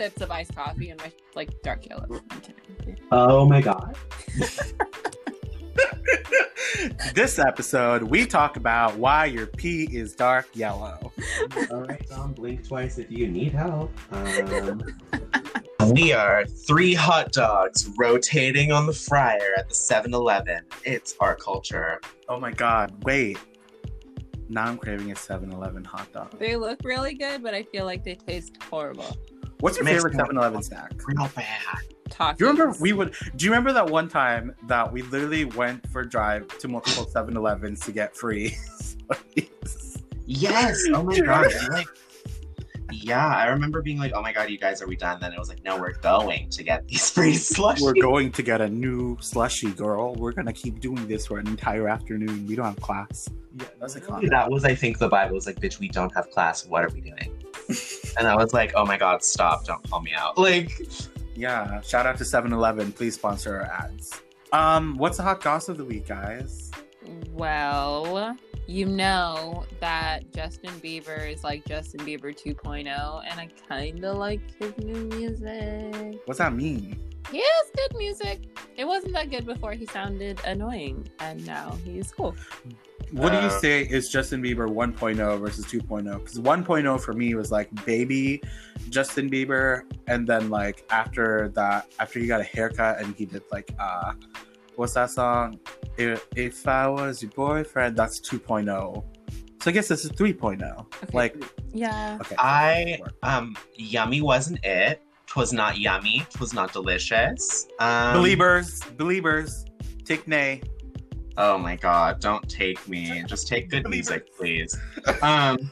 sips of iced coffee and my like dark yellow. Oh my god. this episode, we talk about why your pee is dark yellow. All right, Dom, blink twice if you need help. Um, We are three hot dogs rotating on the fryer at the 7 Eleven. It's our culture. Oh my god, wait. Now I'm craving a 7 Eleven hot dog. They look really good, but I feel like they taste horrible. What's your favorite 7 Eleven snack? Real bad. Takis. Do you remember we would do you remember that one time that we literally went for a drive to multiple 7 Elevens to get free? Yes. Oh my Do god. like, yeah, I remember being like, "Oh my god, you guys, are we done?" Then it was like, "No, we're going to get these free slushies." We're going to get a new slushy, girl. We're gonna keep doing this for an entire afternoon. We don't have class. yeah, That's a Literally, that was, I think, the Bible was like, "Bitch, we don't have class. What are we doing?" and I was like, "Oh my god, stop! Don't call me out." Like, Yeah, shout out to 7-Eleven. Please sponsor our ads. Um, what's the hot gossip of the week, guys? Well, you know that Justin Bieber is like Justin Bieber 2.0, and I kind of like his new music. What's that mean? He has good music. It wasn't that good before he sounded annoying, and now he's cool. What do you Uh, say is Justin Bieber 1.0 versus 2.0? Because 1.0 for me was like baby Justin Bieber, and then like after that, after he got a haircut and he did like uh, what's that song? If, if I was your boyfriend, that's 2.0. So I guess this is 3.0. Okay. Like Yeah. okay, I um, yummy wasn't it. Twas not yummy. Twas not delicious. Um, believers, Beliebers, take Ney. Oh my god, don't take me. Just take good music, please. Um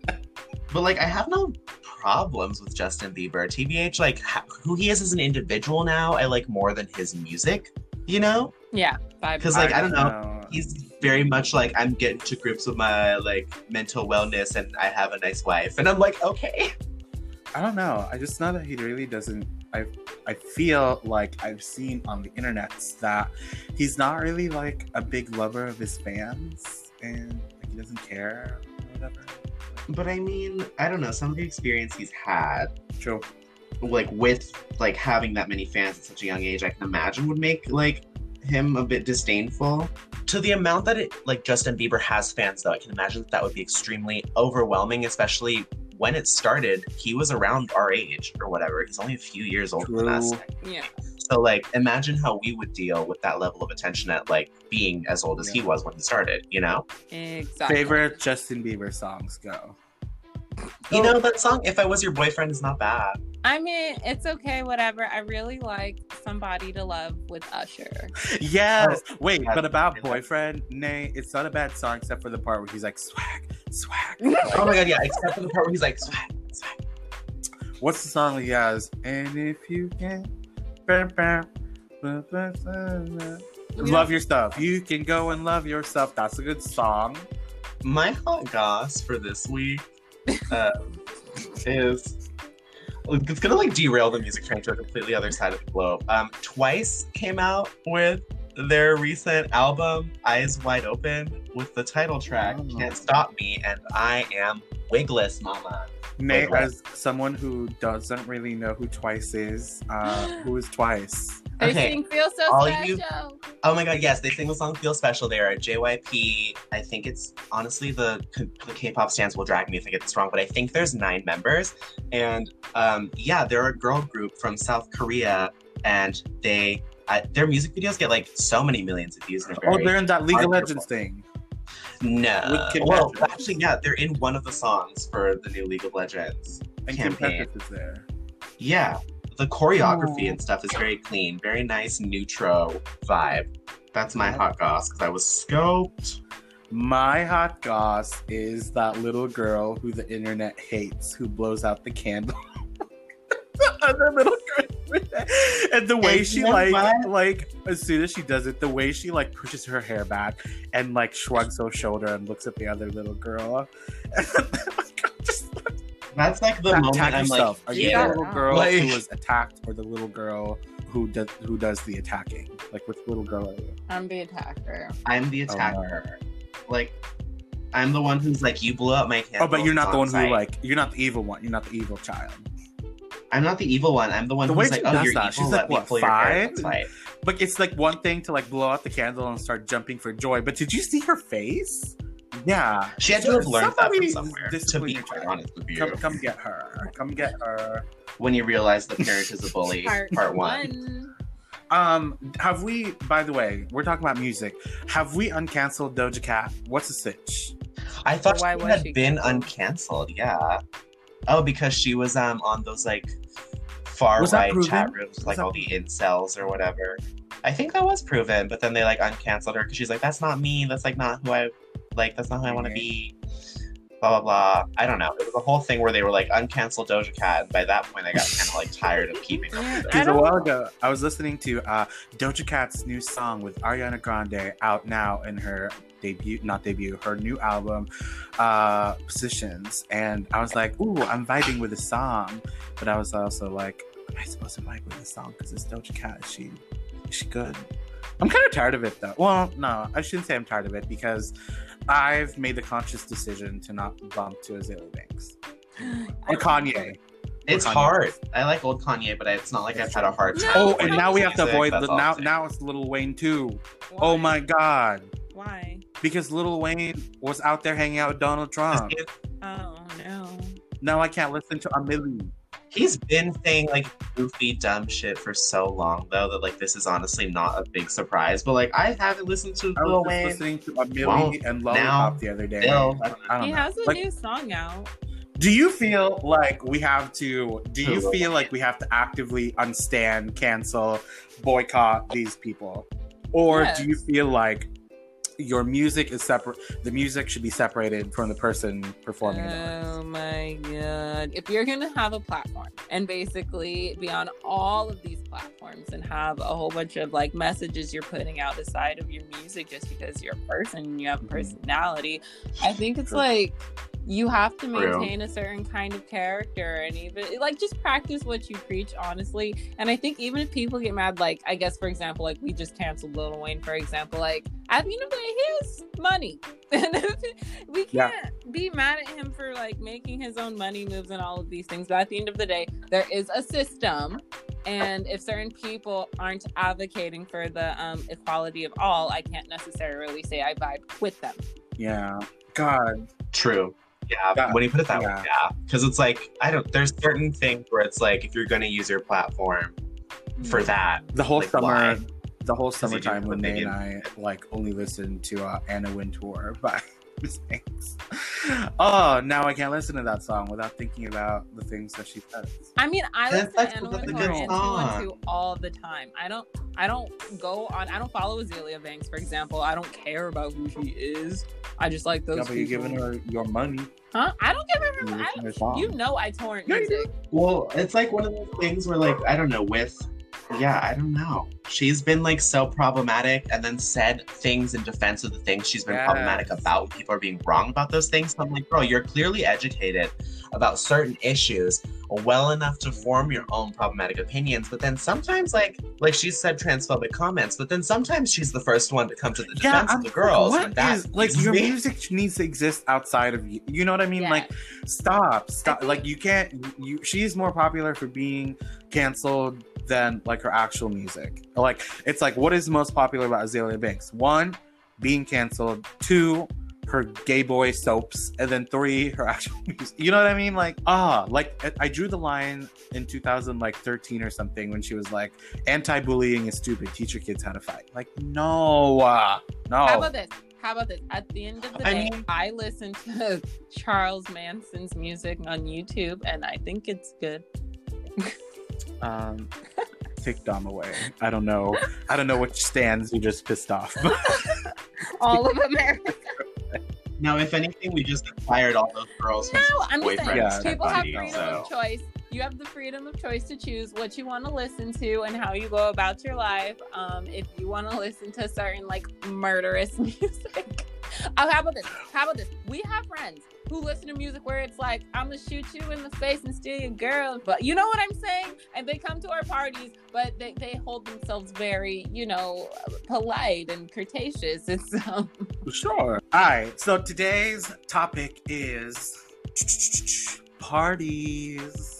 But like I have no problems with Justin Bieber. TBH, like ha- who he is as an individual now, I like more than his music, you know? Yeah. Because like, I don't know. He's very much like I'm getting to grips with my like mental wellness and I have a nice wife. And I'm like, okay. I don't know. I just know that he really doesn't. I I feel like I've seen on the internet that he's not really like a big lover of his fans, and like, he doesn't care or whatever. But I mean, I don't know, some of the experience he's had True. Like with like having that many fans at such a young age i can imagine would make like him a bit disdainful. To the amount that it like justin bieber has fans though i can imagine that, that would be extremely overwhelming especially when it started. He was around our age or whatever. He's only a few years older than us. Yeah. so like imagine how we would deal with that level of attention at like being as old as he was when he started you know? Exactly. Favorite Justin Bieber songs go. You know that song if i was your boyfriend is not bad I mean, it's okay, whatever. I really like Somebody to Love with Usher. Yes. Oh, Wait, that's but about boyfriend, Ney, it's not a bad song except for the part where he's like swag, swag. oh my god yeah except for the part where he's like swag, swag. What's the song he has? And if you can, bam, bam, bam, bam, bam, bam. love your stuff. You can go and love yourself. That's a good song. My hot goss for this week um, is it's gonna like derail the music train to a completely other side of the globe. Um, Twice came out with their recent album "Eyes Wide Open" with the title track Oh. "Can't Stop Me," and I am wigless, mama. Okay. as someone who doesn't really know who Twice is, uh, who is Twice? They Okay, sing Feel So all Special. you- Oh my god, yes, they sing the song "Feel Special." They are a JYP. I think it's honestly the the K-pop stands will drag me if I get this wrong, but I think there's nine members, and um, yeah, they're a girl group from South Korea, and they uh, their music videos get like so many millions of views. And Oh, they're in that League of Legends thing. no, with Kim well, actually, yeah, they're in one of the songs for the new League of Legends And campaign. Is there. Yeah, the choreography Oh. and stuff is very clean, very nice, neutral vibe. That's my hot goss because I was scoped. My hot goss is that little girl who the internet hates, who blows out the candle. the other little girl. and the way And she like what? like as soon as she does it, the way she like pushes her hair back and like shrugs her shoulder and looks at the other little girl. Just That's like the moment attack I'm yourself. Are you yeah, the little girl like- who was attacked or the little girl who does who does the attacking? Like which little girl are you? I'm the attacker. I'm the Oh, no. attacker. Like, I'm the one who's like, you blew up my candle. Oh, but you're not the on one who like you're not the evil one. You're not the evil child. I'm not the evil one. I'm the one The who's like, oh, does you're that, evil. she's Let like, what, pull your hair. five? That's. But it's like one thing to like blow out the candle and start jumping for joy. But did you see her face? Yeah. She had to have learned that from Somebody somewhere. To discipline be your quite child. honest with you, Come, come get her. Come get her. when you realize the parent is a bully, part, one. Um, have we? By the way, we're talking about music. Have we uncanceled Doja Cat? What's the sitch? I thought Why she had she been canceled? uncanceled. Yeah. Oh, because she was um on those like far Was right chat rooms, Was like that- all the incels or whatever. I think that was proven, but then they like uncanceled her because she's like, "That's not me. That's like not who I like. That's not who I want to be." Blah blah blah. I don't know. It was a whole thing where they were like uncancel Doja Cat, and by that point, I got kind of like tired of keeping up. with it. Because a while ago, I was listening to uh, Doja Cat's new song with Ariana Grande out now in her debut, not debut, her new album, uh, Positions. And I was like, ooh, I'm vibing with the song. But I was also like, am I supposed to vibe with the song? Because it's Doja Cat. Is she, is she good? I'm kind of tired of it though. Well, no, I shouldn't say I'm tired of it because I've made the conscious decision to not bump to Azealia Banks or Kanye. It's Kanye. hard. I like old Kanye, but it's not like I've had a hard time. Oh, and now we have to avoid the now. I'm. Now it's Lil Wayne too. Why? Oh my God! Why? Because Lil Wayne was out there hanging out with Donald Trump. Oh no. Now I can't listen to a Milli. He's been saying like goofy, dumb shit for so long, though, that like this is honestly not a big surprise. But like, I haven't listened to I Lil was just Wayne. listening to a Milli Well, and now, Lollipop the other day. still, I, I don't He know. has a Like, new song out. do you feel like we have to? Do you Who? feel like we have to actively unstand, cancel, boycott these people, or Yes. do you feel like your music is separate? The music should be separated from the person performing it. Oh my god. If you're gonna have a platform and basically be on all of these platforms and have a whole bunch of like messages you're putting out aside of your music just because you're a person and you have a Mhm. personality, I think it's like you have to True. maintain a certain kind of character and even like just practice what you preach honestly and i think even if people get mad like i guess for example like we just canceled lil wayne for example like at the end of the day he has money and we can't be mad at him for like making his own money moves and all of these things but at the end of the day there is a system and if certain people aren't advocating for the um, equality of all i can't necessarily say i vibe with them Yeah. God. True. Yeah, Yeah. when you put it that Yeah. way, yeah. Because it's like I don't. There's certain things where it's like if you're gonna use your platform for that, The whole Like, summer, why? the whole summertime when they and. I like only listened to uh, Anna Wintour by Miss Banks. Oh, now I can't listen to that song without thinking about the things that she says. I mean, I That's- listen to that's- Anna that's a Wintour and song. all the time. I don't I don't go on I don't follow Azealia Banks, for example. I don't care about who she is. I just like those Yeah, but you're giving her your money. Huh? I don't give her You her I listen to her don't, song. You know I torrent music. Well, it's like one of those things where, like, I don't know, with, yeah, I don't know. She's been, like, so problematic and then said things in defense of the things she's been Yes. problematic about people are being wrong about those things. So I'm like, bro, you're clearly educated about certain issues well enough to form your own problematic opinions. But then sometimes, like, like she said transphobic comments, but then sometimes she's the first one to come to the defense of the girls. What and that is- like your me. music needs to exist outside of you? You know what I mean? Yes. Like, stop, stop. Like you can't. You she's more popular for being canceled than like her actual music. Like it's like what is most popular about Azealia Banks? One, being canceled. Two. Her gay boy soaps, and then three, her actual music. You know what I mean? Like, ah, like I- I drew the line in 2013 or something when she was like, "Anti-bullying is stupid. Teach your kids how to fight." Like, no, uh, no. How about this? How about this? At the end of the I day, mean- I listen to Charles Manson's music on YouTube and I think it's good. um take Dom away. I don't know. I don't know which stands you just pissed off. All of America. Now, if anything, we just fired all those girls. No, I'm just saying, Yeah, people have freedom so- of choice. You have the freedom of choice to choose what you want to listen to and how you go about your life. Um, if you want to listen to certain like murderous music. Oh, how about this? How about this? We have friends who listen to music where it's like, I'm gonna shoot you in the face and steal your girl. But you know what I'm saying? And they come to our parties, but they, they hold themselves very, you know, polite and courteous. It's um, sure. All right. So today's topic is parties.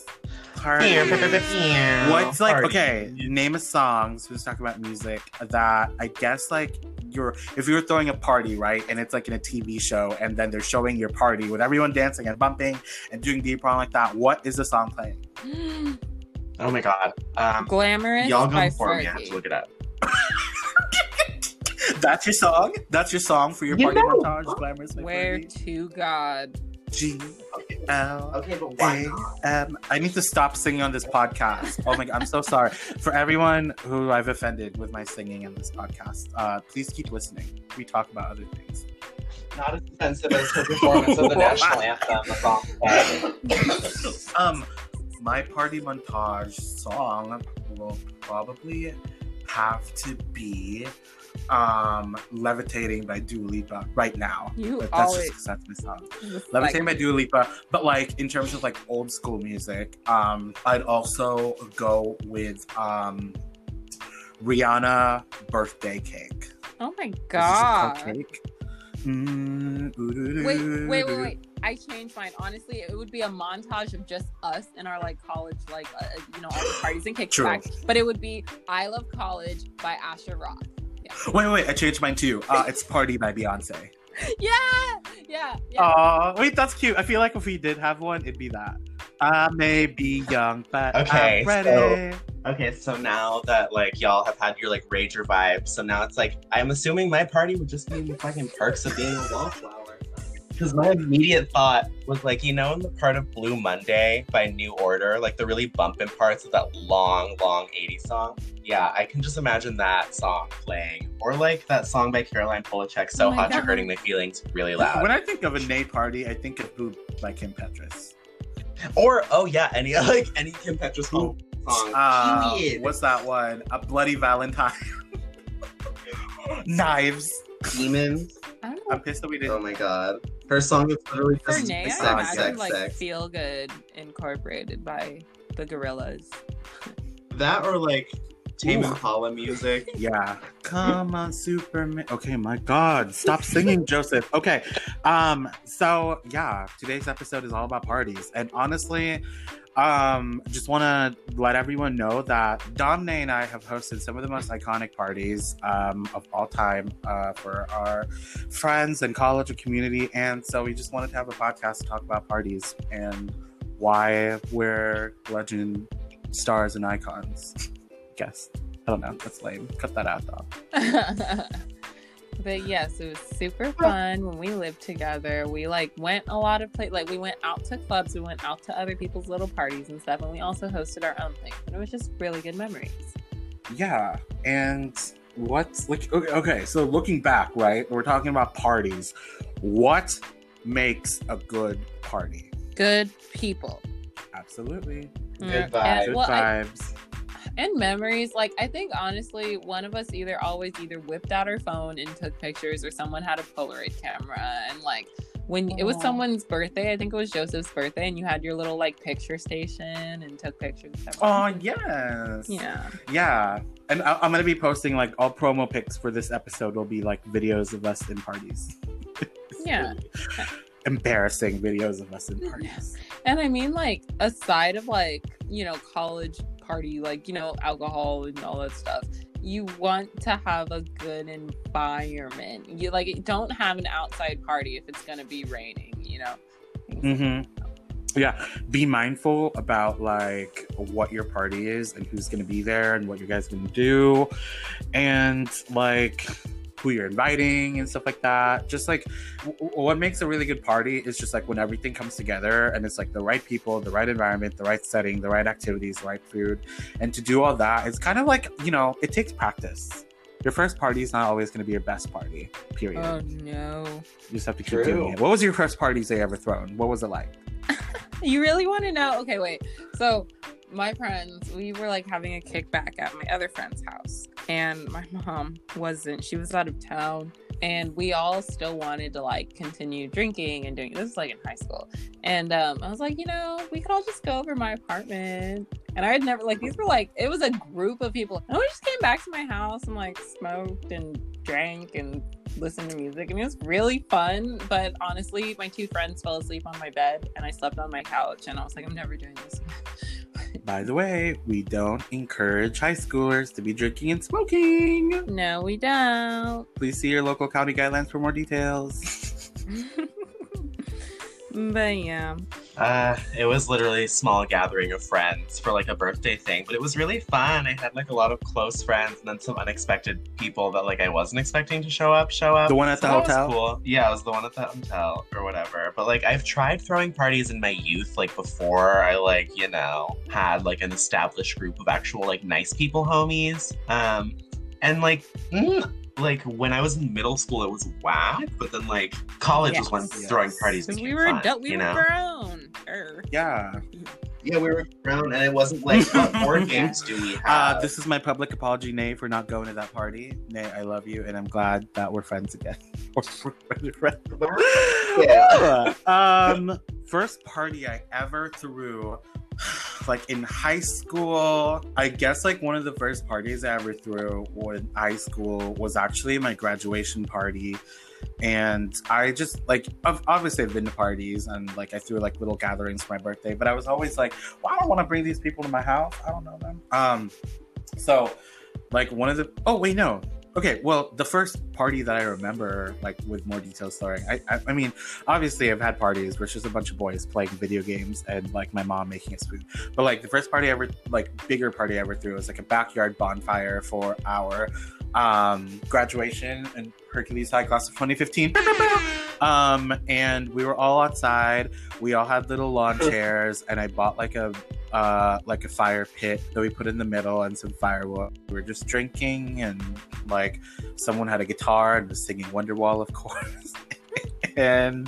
Party. What's like okay? Name a song. So let's talk about music that I guess like you're if you're throwing a party right, and it's like in a TV show, and then they're showing your party with everyone dancing and bumping and doing deep wrong like that. What is the song playing? Oh my god. Um, Glamorous y'all go by before me. I have to look it up. That's your song. That's your song for your You party know. montage. Glamorous. Where Fergie? to God? G Okay. L Okay, but M. I need to stop singing on this podcast. Oh my god, I'm so sorry for everyone who I've offended with my singing in this podcast. Uh, please keep listening. We talk about other things. Not as offensive as her performance of the national anthem. That's all I'm saying. um, my party montage song will probably have to be um levitating by Dua Lipa right now. You But that's always just that's my song. Levitating like, by Dua Lipa, but like in terms of like old school music, um, I'd also go with um, Rihanna "Birthday Cake." Oh my Is this a god! cupcake? Mm, ooh-doo-doo-doo-doo. Wait, wait, wait, wait! I changed mine. Honestly, it would be a montage of just us in our like college, like uh, you know, all the parties and kickbacks. But it would be "I Love College" by Asher Roth. Wait, wait, I changed mine too. Uh, it's "Party" by Beyonce. Yeah, yeah, yeah. Aw, wait, that's cute. I feel like if we did have one, it'd be that. I may be young, but Okay, I'm ready. Okay, so now that like y'all have had your like rager vibe, so now it's like I'm assuming my party would just be the fucking perks of being a wallflower. Because my immediate thought was like, you know, in the part of Blue Monday by New Order, like the really bumping parts of that long, long 80s song. Yeah, I can just imagine that song playing. Or like that song by Caroline Polachek, So Oh my Hot You're Hurting My Feelings, really loud. When I think of a Ney party, I think of "Boo" by Kim Petras. or, oh yeah, any like any Kim Petras song. song. Uh, what's that one? A Bloody Valentine. Knives. Demons. I don't know. I'm pissed that we didn't. Oh my god. Her song is literally For just Ney, sex, I sex, imagine sex, like sex. "Feel Good" incorporated by the Gorillaz. That or like Tame Ooh. Impala music. Yeah. Come on, Superman. Okay, my God. Stop singing, Joseph. Okay. Um, so yeah, today's episode is all about parties. And honestly, um, just wanna let everyone know that Domne and I have hosted some of the most iconic parties um of all time uh for our friends and college and community. And so we just wanted to have a podcast to talk about parties and why we're legend stars and icons. I guess. I don't know. That's lame. Cut that out, though. but yes, it was super fun when we lived together. We like went a lot of places. Like we went out to clubs, we went out to other people's little parties and stuff, and we also hosted our own thing. And it was just really good memories. Yeah, and what's like okay, okay, so looking back, right? We're talking about parties. What makes a good party? Good people. Absolutely. Good Mm, vibes. and- Good well, I- vibes. And memories like i think honestly one of us either always either whipped out our phone and took pictures or someone had a polaroid camera and like when it was oh. someone's birthday i think it was joseph's birthday and you had your little like picture station and took pictures Oh yes. yeah Yeah. And I- I'm gonna be posting like all promo pics for this episode will be like videos of us in parties. yeah Embarrassing videos of us in parties. and i mean like aside of like you know college party like you know alcohol and all that stuff. You want to have a good environment. You like don't have an outside party if it's going to be raining you know? Mm-hmm. Yeah, be mindful about like what your party is and who's gonna be there and what you guys gonna do, and like who you're inviting and stuff like that. Just like w- w- what makes a really good party is just like when everything comes together and it's like the right people, the right environment, the right setting, the right activities, the right food, and to do all that, it's kind of like you know it takes practice. Your first party is not always going to be your best party. Period. Oh no. you just have to keep True. doing it. What was your first parties they ever thrown? What was it like? You really want to know? Okay, wait. So, my friends, we were like having a kickback at my other friend's house, and my mom wasn't. She was out of town, and we all still wanted to like continue drinking and doing this is like in high school. And um, I was like, you know, we could all just go over my apartment. And I had never like these were like it was a group of people, and we just came back to my house and like smoked and drank and listened to music and it was really fun but honestly my two friends fell asleep on my bed and i slept on my couch and i was like i'm never doing this By the way, we don't encourage high schoolers to be drinking and smoking. No, we don't. Please see your local county guidelines for more details. but yeah. Uh, it was literally a small gathering of friends for like a birthday thing, but it was really fun. I had like a lot of close friends and then some unexpected people that like I wasn't expecting to show up. Show up. The one at the So that was hotel? Cool. Yeah, it was the one at the hotel or whatever. But like I've tried throwing parties in my youth, like before I like you know had like an established group of actual like nice people homies. Um, and like. mm, like when I was in middle school, it was whack, but then like college was when Yes. throwing parties Because became we were fun, adult, we you were know? grown. Er. Yeah. Yeah, we were grown, and it wasn't like what board games do we have? Uh, this is my public apology, Ney, for not going to that party. Ney, I love you, and I'm glad that we're friends again. Yeah. um, first party I ever threw, like in high school. I guess like one of the first parties I ever threw in high school was actually my graduation party. And I just like obviously I've been to parties and like I threw like little gatherings for my birthday, but I was always like, well, I don't want to bring these people to my house. I don't know them. Um, so like one of the oh wait no okay well the first party that i remember like with more detailed story I, I i mean obviously i've had parties where it's just a bunch of boys playing video games and like my mom making us food but like the first party I ever like bigger party I ever threw was like a backyard bonfire for our um graduation and hercules high class of 2015 um and we were all outside. We all had little lawn chairs and i bought like a uh like a fire pit that we put in the middle and some firewood. We were just drinking and like someone had a guitar and was singing wonderwall of course. And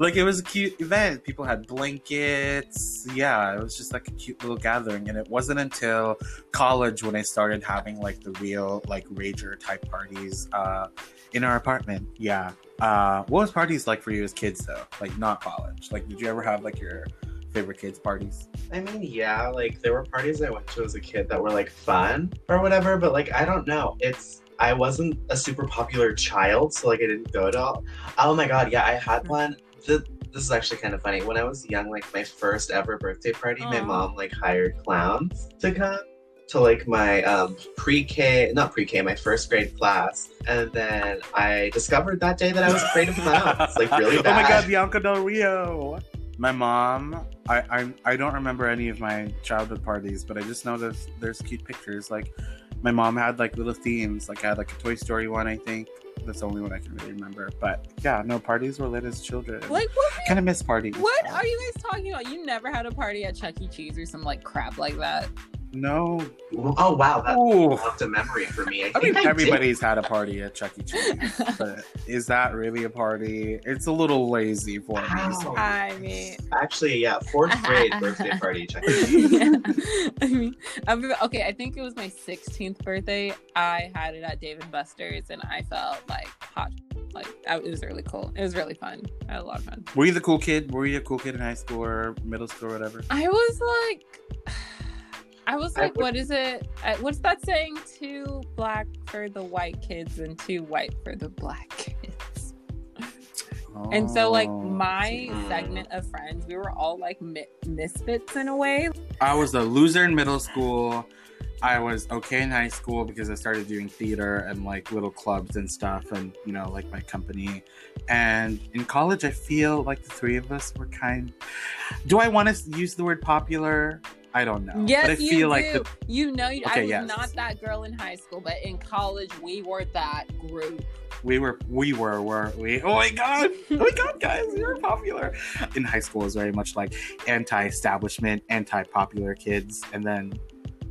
like it was a cute event. People had blankets. Yeah it was just like a cute little gathering. And it wasn't until college when i started having like the real like rager type parties uh in our apartment. Yeah. Uh what was parties like for you as kids though? Like not college. Like did you ever have like your favorite kids parties I mean, yeah, like there were parties I went to as a kid that were like fun or whatever, but like I don't know. It's I wasn't a super popular child, so like I didn't go to all. Oh my god, yeah, I had one. The, this is actually kind of funny. When I was young, like my first ever birthday party, my mom like hired clowns to come to like my um, pre-K, not pre-K, my first grade class, and then I discovered that day that I was afraid of clowns, like really bad. oh my god bianca del rio my mom I, I i don't remember any of my childhood parties but i just know that there's cute pictures like my mom had like little themes like i had like a toy story one i think that's the only one i can really remember but yeah no parties were lit as children Like what? kind of miss parties What are you guys talking about? You never had a party at Chuck E. Cheese or some like crap like that. No Oh wow, that Ooh. a memory for me. I, I think mean, I everybody's had a party at Chuck E. Cheese, but is that really a party? It's a little lazy for me. so- I mean. Actually, yeah, fourth grade birthday party. Chuck E. Cheese. yeah. I mean, okay. I think it was my 16th birthday. I had it at Dave and Buster's, and I felt like hot. Like I- it was really cool. It was really fun. I had a lot of fun. Were you the cool kid? Were you a cool kid in high school or middle school or whatever? I was like, I was I like, would- what is it? What's that saying? Too black for the white kids and too white for the black kids. And so, like, Oh. my Mm. segment of friends, we were all like mi- misfits in a way. I was a loser in middle school. I was okay in high school because I started doing theater and like little clubs and stuff, and you know, like my company. And in college, I feel like the three of us were kind. Do I want to use the word popular? I don't know. Yes, but I you feel do. like the, you know, I Okay, was yes. not that girl in high school, but in college, we were that group. we were, we were, weren't we? Oh my god! Oh my god, guys, we were popular. In high school, it was very much like anti-establishment, anti-popular kids, and then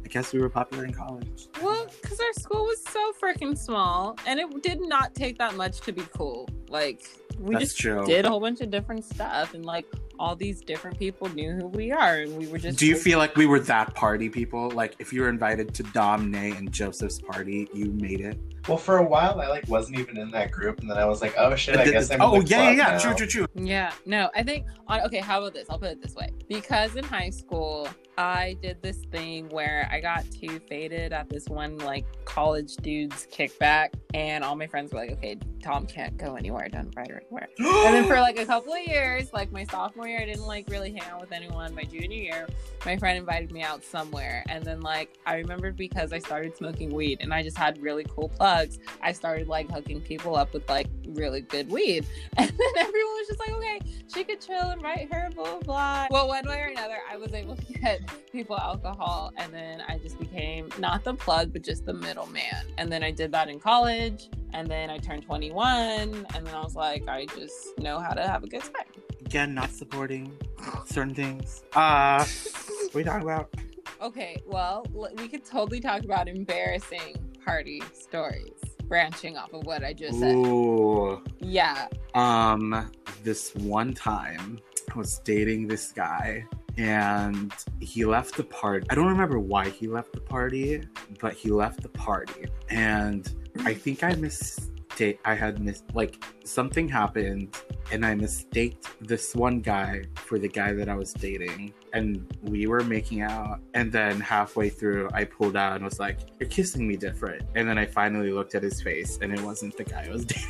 I guess we were popular in college. Well, because our school was so freaking small, and it did not take that much to be cool. Like we That's just true. did a whole bunch of different stuff, and like all these different people knew who we are, and we were just. Do you feel like we were that party people? Like if you were invited to Dom, Ney, and Joseph's party, you made it. Well, for a while, I like wasn't even in that group, and then I was like, oh shit, I guess I'm. oh in the yeah, yeah, club yeah. now. True, true, true. Yeah, no, I think on okay, how about this? I'll put it this way. Because in high school, I did this thing where I got too faded at this one like college dude's kickback, and all my friends were like, "Okay, Dom can't go anywhere, don't invite her anywhere." and then for like a couple of years, like my sophomore year, I didn't like really hang out with anyone. My junior year, my friend invited me out somewhere, and then like I remembered because I started smoking weed and I just had really cool plugs. I started like hooking people up with like really good weed, and then everyone was just like, "Okay, she could chill, and write her, blah blah blah." Well, one way or another, I was able to get people alcohol, and then I just became not the plug, but just the middleman. And then I did that in college, and then I turned 21, and then I was like, I just know how to have a good time. Again, not supporting certain things. Uh, what are you talking about? Okay, well, l- we could totally talk about embarrassing party stories, branching off of what I just said. Yeah. Um, this one time I was dating this guy and he left the party. I don't remember why he left the party, but he left the party. And I think I mistake I had missed like something happened and I mistaked this one guy for the guy that I was dating. And we were making out. And then halfway through I pulled out and was like, You're kissing me different. And then I finally looked at his face and it wasn't the guy I was dating.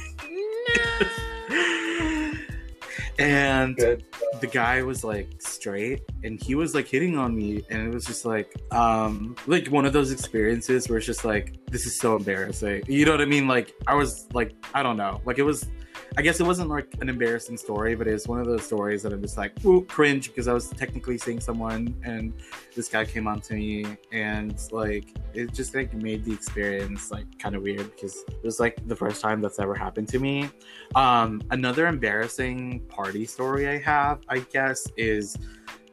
No. and Good. the guy was like straight and he was like hitting on me and it was just like um like one of those experiences where it's just like this is so embarrassing you know what i mean like i was like i don't know like it was i guess it wasn't like an embarrassing story but it was one of those stories that i'm just like ooh cringe because i was technically seeing someone and this guy came on to me and like it just like made the experience like kind of weird because it was like the first time that's ever happened to me um, another embarrassing party story I have, I guess, is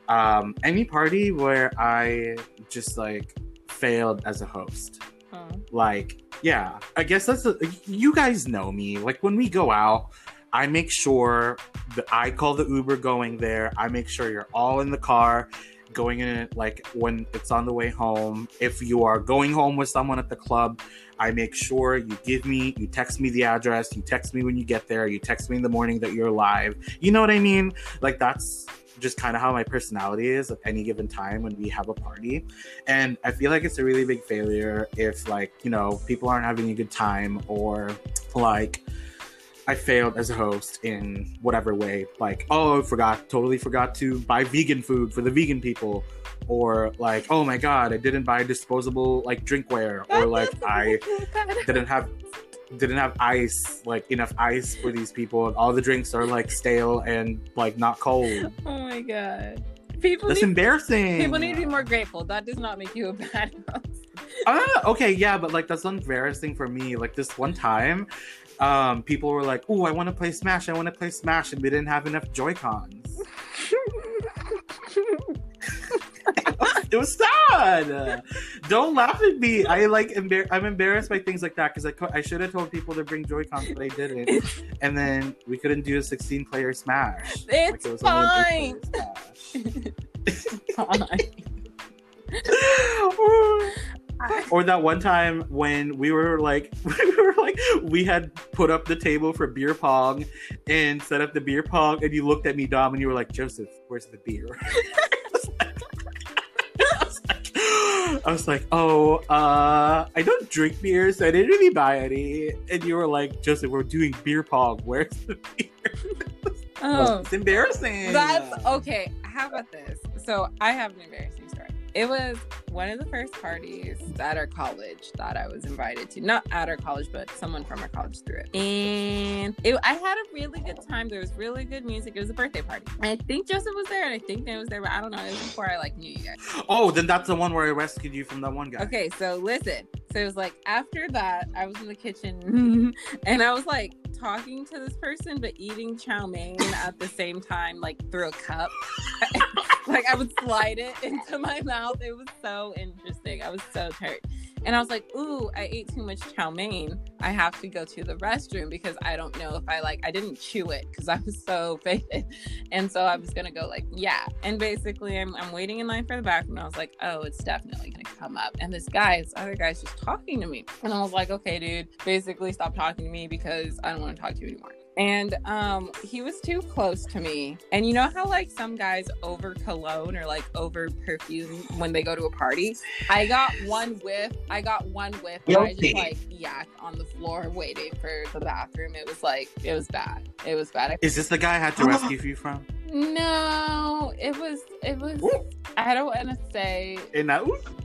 um, any party where I just like failed as a host. Oh. Like, yeah, I guess that's a, you guys know me. Like when we go out, I make sure that I call the Uber going there. I make sure you're all in the car going in it like when it's on the way home. If you are going home with someone at the club, I make sure you give me, you text me the address, you text me when you get there, you text me in the morning that you're live. You know what I mean? Like that's just kind of how my personality is at any given time when we have a party. And I feel like it's a really big failure if like, you know, people aren't having a good time or like I failed as a host in whatever way. Like, oh, I forgot, totally forgot to buy vegan food for the vegan people. Or like, oh my god, I didn't buy disposable like drinkware. Or like I didn't have didn't have ice, like enough ice for these people, and all the drinks are like stale and like not cold. Oh my god. People That's need, embarrassing. people need to be more grateful. That does not make you a bad host. Ah, okay, yeah, but like that's embarrassing for me. Like this one time, um, people were like, "Oh, I want to play Smash. I want to play Smash," and we didn't have enough Joy Cons. it was sad. Don't laugh at me. I like embar- I'm embarrassed by things like that because I co- I should have told people to bring Joy Cons, but I didn't. and then we couldn't do a 16 player Smash. It's it a eight fine. Smash. Fine. or that one time when we were like we were like we had put up the table for beer pong and set up the beer pong and you looked at me dom and you were like joseph where's the beer I was like, oh, uh, I don't drink beer, so I didn't really buy any. And you were like, Joseph, we're doing beer pong. Where's the beer? Oh, It's embarrassing. That's okay. How about this? So I have an embarrassing story. It was one of the first parties at our college that I was invited to. Not at our college, but someone from our college threw it. And it, I had a really good time. There was really good music. It was a birthday party. I think Joseph was there, and I think Dan was there, but I don't know. It was before I like knew you guys. Oh, then that's the one where I rescued you from that one guy. Okay, so listen. So it was like after that, I was in the kitchen and I was like talking to this person, but eating chow mein at the same time, like through a cup. like I would slide it into my mouth. It was so interesting. I was so hurt. And I was like, ooh, I ate too much chow mein. I have to go to the restroom because I don't know if I like, I didn't chew it because I was so faded. And so I was going to go like, yeah. And basically, I'm, I'm waiting in line for the bathroom. I was like, oh, it's definitely going to come up. And this guy, this other guy's just talking to me. And I was like, okay, dude, basically stop talking to me because I don't want to talk to you anymore. And um he was too close to me. And you know how like some guys over cologne or like over perfume when they go to a party? I got one whiff i got one whiff and i just like yacked on the floor waiting for the bathroom. It was like it was bad. It was bad. Is this the guy I had to rescue you from? no. It was it was i don't want to say In that.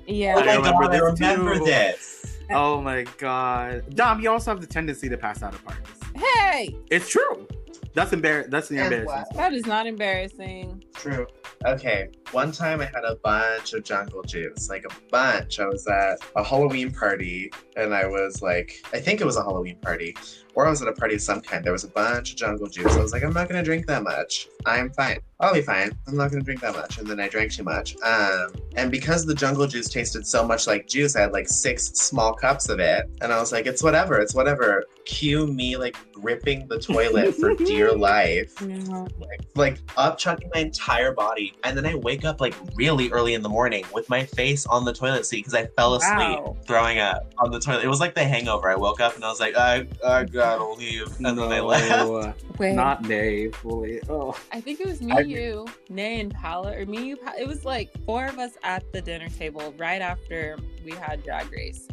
yeah. Oh I my remember god, I this remember too. this. Oh my god, Dom, you also have the tendency to pass out at parties. Hey It's true. That's embar. That's the embarrassing. what? that is not embarrassing True. Okay. One time I had a bunch of jungle juice, like a bunch. I was at a Halloween party and I was like, I think it was a Halloween party, or I was at a party of some kind. There was a bunch of jungle juice. I was like, I'm not going to drink that much. I'm fine. I'll be fine. I'm not going to drink that much. And then I drank too much. Um, and because the jungle juice tasted so much like juice, I had like six small cups of it. And I was like, it's whatever. It's whatever. Cue me like gripping the toilet for dear life no. like, like up chucking my entire body and then i wake up like really early in the morning with my face on the toilet seat because i fell asleep Wow. throwing up on the toilet it was like the hangover i woke up and i was like i, I gotta leave and then i left Wait. not Ney. Fully. Oh. I think it was me, I- you, Ney, and Paula, or me, you. Pa- It was like four of us at the dinner table right after we had Drag Race,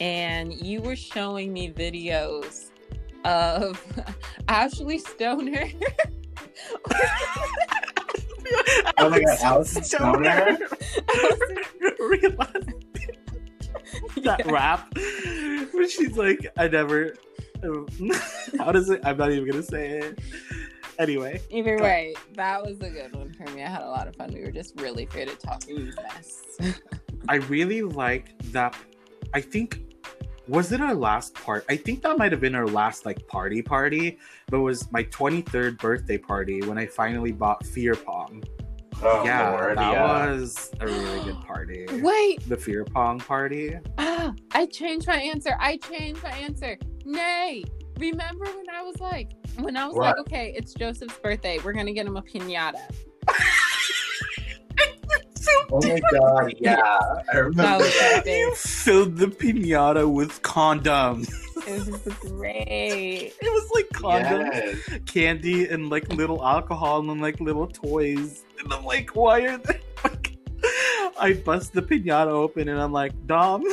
and you were showing me videos of Ashley Stoner. Oh my God, Alyson Stoner? Realized that rap where she's like, I never. How does it? I'm not even gonna say it. Anyway, Either Go. way, that was a good one for me. I had a lot of fun. We were just really good at talking mess. I really like that. I think was it our last part? I think that might have been our last like party party, but it was my 23rd birthday party when I finally bought Fear Pong. oh yeah, Lord, that yeah. was a really good party. Wait, The Fear Pong party. ah, I changed my answer. I changed my answer. Ney, remember when I was like, when I was What? like, okay, it's Joseph's birthday. We're gonna get him a pinata. oh my god yeah i remember That that. You filled the pinata with condoms. It was great. It was like condoms, Yes. candy, and like little alcohol and like little toys. And I'm like, why are they like I bust the pinata open and I'm like, Dom,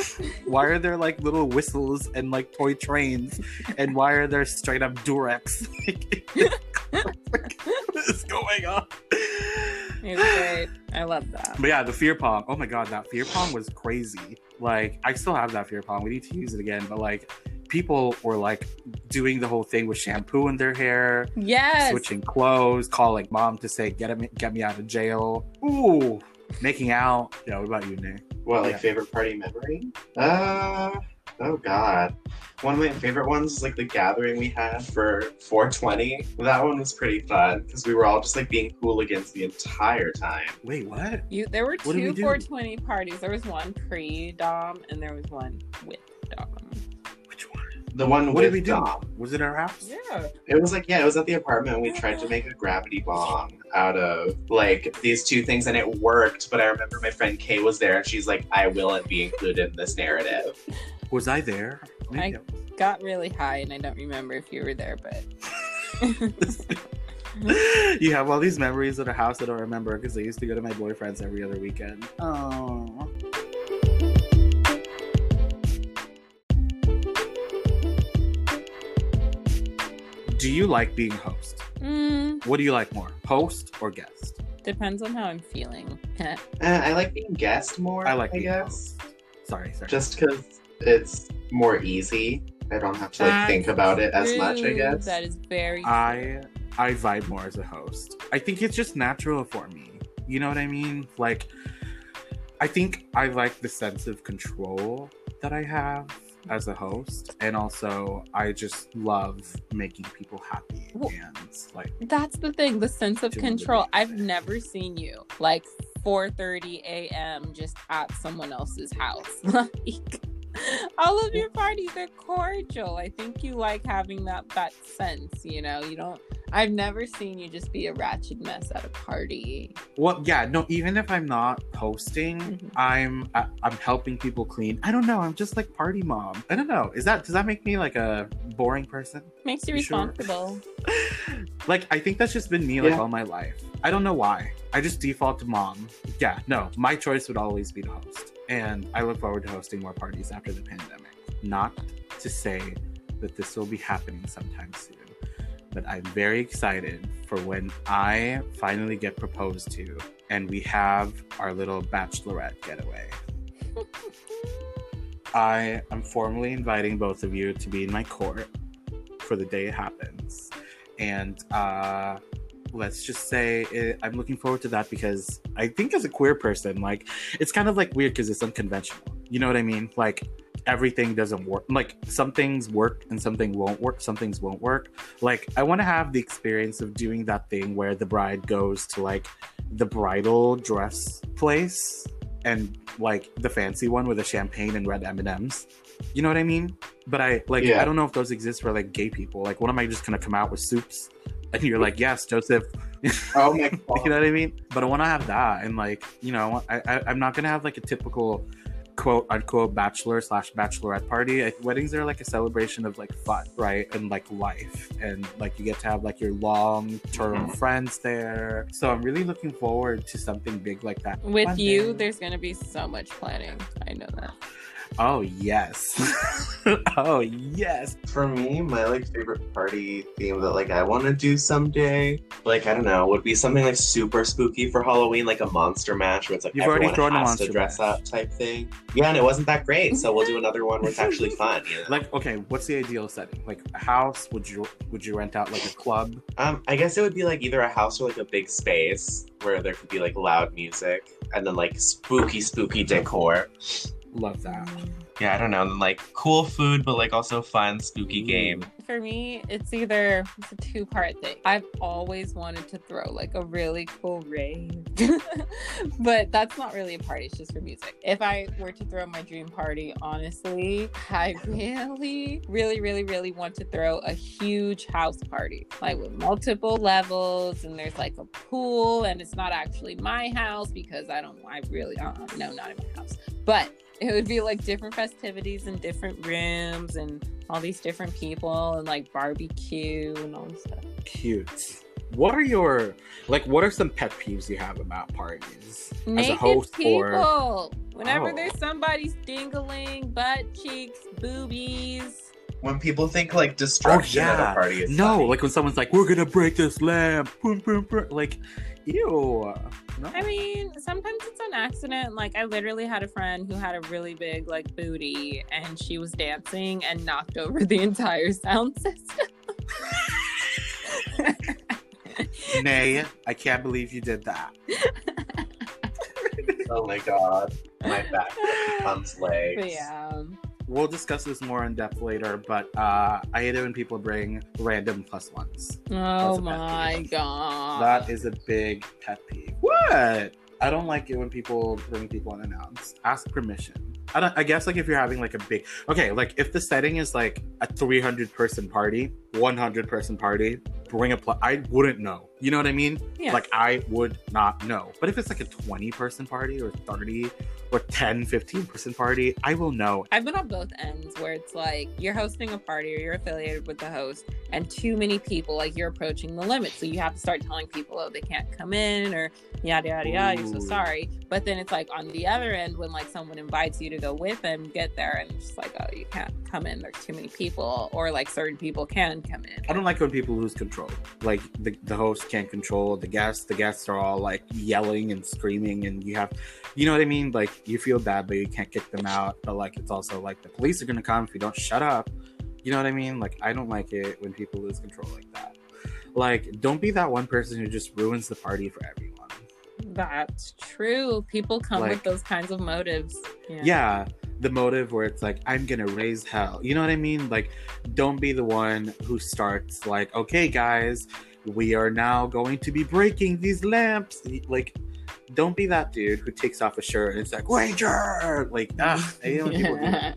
why are there like little whistles and like toy trains? And why are there straight up Durex? what is going on? Great. I love that. But yeah, the fear pong. Oh my god, that fear pong was crazy. Like, I still have that fear pong. We need to use it again. But like, people were like doing the whole thing with shampoo in their hair, Yes. switching clothes, calling mom to say get him, get me out of jail. Ooh, making out. Yeah, what about you, Nick? What, like Yeah. favorite party memory? Uh, oh god. One of my favorite ones is like the gathering we had for 420. That one was pretty fun because we were all just like being hooligans the entire time. Wait, what? You, there were What did we two do? 420 parties. There was one pre Dom and there was one with Dom. Which one? The one What with did we do? Dom. Was it our house? Yeah. It was like, yeah, it was at the apartment and we tried to make a gravity bong out of like these two things and it worked. But I remember my friend Kay was there and she's like, I will it be included in this narrative. Was I there? Maybe I- Got really high and I don't remember if you were there, but you have all these memories of a house I don't remember because I used to go to my boyfriend's every other weekend. Oh. Do you like being host? mm, What do you like more, host or guest? depends on how I'm feeling. Uh, I like being guest more, I like I being guess. host. Sorry, sorry. Just because it's more easy. I don't have to like That's think about it as much, I guess. That is very I I vibe more as a host. I think it's just natural for me. You know what I mean? Like I think I like the sense of control that I have as a host and also I just love making people happy Well- and like That's the thing, the sense of control. I've never seen you like 4:30 a.m. just at someone else's house. Like all of your parties are cordial. I think you like having that that sense, you know. You don't I've never seen you just be a ratchet mess at a party. Well, yeah, no. Even if I'm not hosting, Mhm. I'm I, I'm helping people clean. I don't know. I'm just like party mom. I don't know. Is that does that make me like a boring person? Makes you You sure? responsible. like I think that's just been me like Yeah. all my life. I don't know why. I just default to mom. Yeah, no. My choice would always be to host, and I look forward to hosting more parties after the pandemic. Not to say that this will be happening sometime soon, but I'm very excited for when I finally get proposed to and we have our little bachelorette getaway. I am formally inviting both of you to be in my court for the day it happens. And uh, let's just say it, I'm looking forward to that because I think as a queer person, like, it's kind of like weird because it's unconventional. You know what I mean? Like, everything doesn't work. Like, some things work and some things won't work. Some things won't work. Like, I want to have the experience of doing that thing where the bride goes to, like, the bridal dress place and like the fancy one with the champagne and red M&Ms. You know what I mean? But I like Yeah. I don't know if those exist for like gay people. Like, what am I just gonna come out with soups? And you're like, yes, Joseph. Oh my god. you know what I mean? But I want to have that, and like, you know, I, I I'm not gonna have like a typical quote unquote bachelor slash bachelorette party. I, weddings are like a celebration of like fun, right, and like life, and like you get to have like your long term Mhm. friends there. So I'm really looking forward to something big like that. With One you, day. there's gonna be so much planning. I know that. Oh yes. oh yes. For me, my like favorite party theme that like I want to do someday, like I don't know, would be something like super spooky for Halloween, like a monster mash where it's like You've already everyone thrown a has monster to dress mash. up type thing. Yeah, and it wasn't that great, so we'll do another one where it's actually fun. You know? Like, okay, what's the ideal setting? Like a house? Would you would you rent out like a club? Um, I guess it would be like either a house or like a big space where there could be like loud music and then like spooky, spooky decor. Love that. Yeah, I don't know, like cool food, but like also fun, spooky game. For me, it's either it's a two part thing. I've always wanted to throw like a really cool rave, but that's not really a party. It's just for music. If I were to throw my dream party, honestly, I really, really, really, really want to throw a huge house party, like with multiple levels, and there's like a pool, and it's not actually my house because I don't. I really, uh, no, not in my house, but it would be like different festivities in different rooms and all these different people and like barbecue and all this stuff. Cute. What are your like? What are some pet peeves you have about parties as a Naked host people. or? Whenever Oh. there's somebody's dingling, butt cheeks, boobies. When people think like oh, destruction at Oh, yeah. a party is No, funny. like when someone's like, "We're gonna break this lamp," boom, boom, boom. like, ew. No. I mean, sometimes it's an accident. Like I literally had a friend who had a really big like booty and she was dancing and knocked over the entire sound system. Ney, I can't believe you did that. oh my god, my back becomes legs. But yeah. We'll discuss this more in depth later, but uh, I hate it when people bring random plus ones. Oh my god. That is a big pet peeve. What? I don't like it when people bring people unannounced. Ask permission. I don't. I guess like if you're having like a big okay, like if the setting is like a 300 person party, 100 person party, bring a pl- I wouldn't know. You know what I mean? yeah. Like I would not know. But if it's like a 20 person party or 30 or 10, 15 person party, I will know. I've been on both ends where it's like you're hosting a party or you're affiliated with the host, and too many people, like you're approaching the limit. So you have to start telling people, oh, they can't come in or yada, yada, yada. You're so sorry. But then it's like on the other end, when like someone invites you to go with them, get there, and it's just like, oh, you can't come in. There's too many people, or like certain people can come in. I don't like when people lose control. Like the, the host can't control the guests. The guests are all like yelling and screaming, and you have, you know what I mean? Like you feel bad, but you can't kick them out. But like it's also like the police are gonna come if you don't shut up. You know what I mean? Like I don't like it when people lose control like that. Like don't be that one person who just ruins the party for everyone. That's true. People come with those kinds of motives. Yeah. yeah the motive where it's like i'm gonna raise hell you know what i mean like don't be the one who starts like okay guys we are now going to be breaking these lamps like don't be that dude who takes off a shirt and it's like wager like ah I hate when people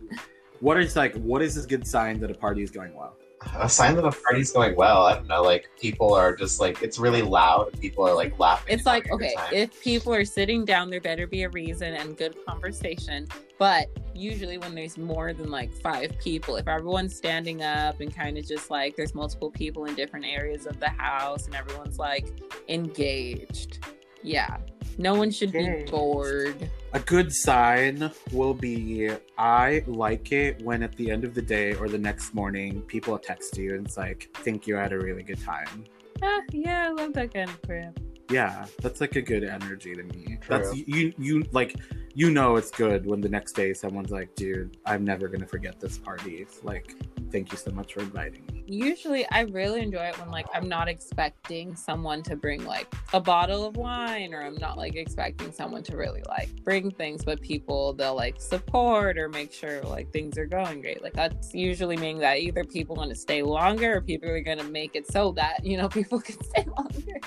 what is like what is this good sign that a party is going well a sign that a party's going well. I don't know, like people are just like it's really loud and people are like laughing. It's like, having a good okay, if people are sitting down, there better be a reason and good conversation. But usually, when there's more than like five people, if everyone's standing up and kind of just like there's multiple people in different areas of the house and everyone's like engaged, yeah, no one should be bored. A good sign will be I like it when at the end of the day or the next morning people text you and it's like, think you had a really good time. Ah, yeah, I love that kind of crap. Yeah, that's like a good energy to me. True. That's you you like you know it's good when the next day someone's like, dude, I'm never gonna forget this party. Like, thank you so much for inviting me. Usually, I really enjoy it when like I'm not expecting someone to bring like a bottle of wine, or I'm not like expecting someone to really like bring things, but people they'll like support or make sure like things are going great. Like that's usually meaning that either people want to stay longer or people are gonna make it so that you know people can stay longer.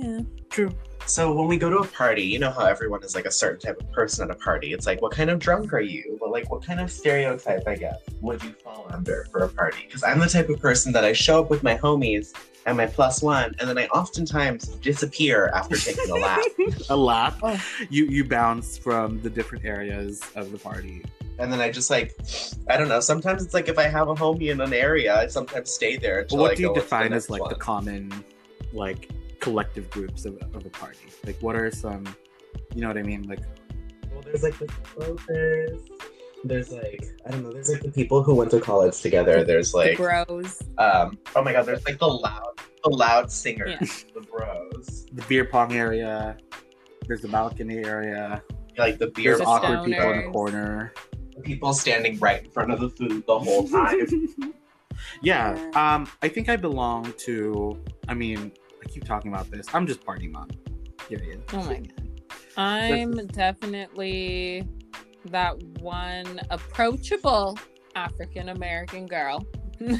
Yeah. True. So when we go to a party, you know how everyone is like a certain type of person at a party. It's like, what kind of drunk are you? But like, what kind of stereotype, I guess, would you fall under for a party? Because I'm the type of person that I show up with my homies and my plus one, and then I oftentimes disappear after taking a lap. A lap. Oh. You you bounce from the different areas of the party. and then I just like, I don't know. Sometimes it's like if I have a homie in an area, I sometimes stay there until what I do you go define the as next like the common like collective groups of, of a party? Like what are some you know what I mean? Like Well, there's like the smokers. There's like I don't know. There's like the people who went to college together. There's like the bros. um oh my god. There's like the loud the loud singers, Yeah. the bros, the beer pong area, there's the balcony area, like the beer there's awkward pong people in the stoners. corner. people standing right in front of the food the whole time. yeah, um, I think I belong to. I mean, I keep talking about this. I'm just party mom. Period. Oh my god. I'm definitely that one approachable African American girl.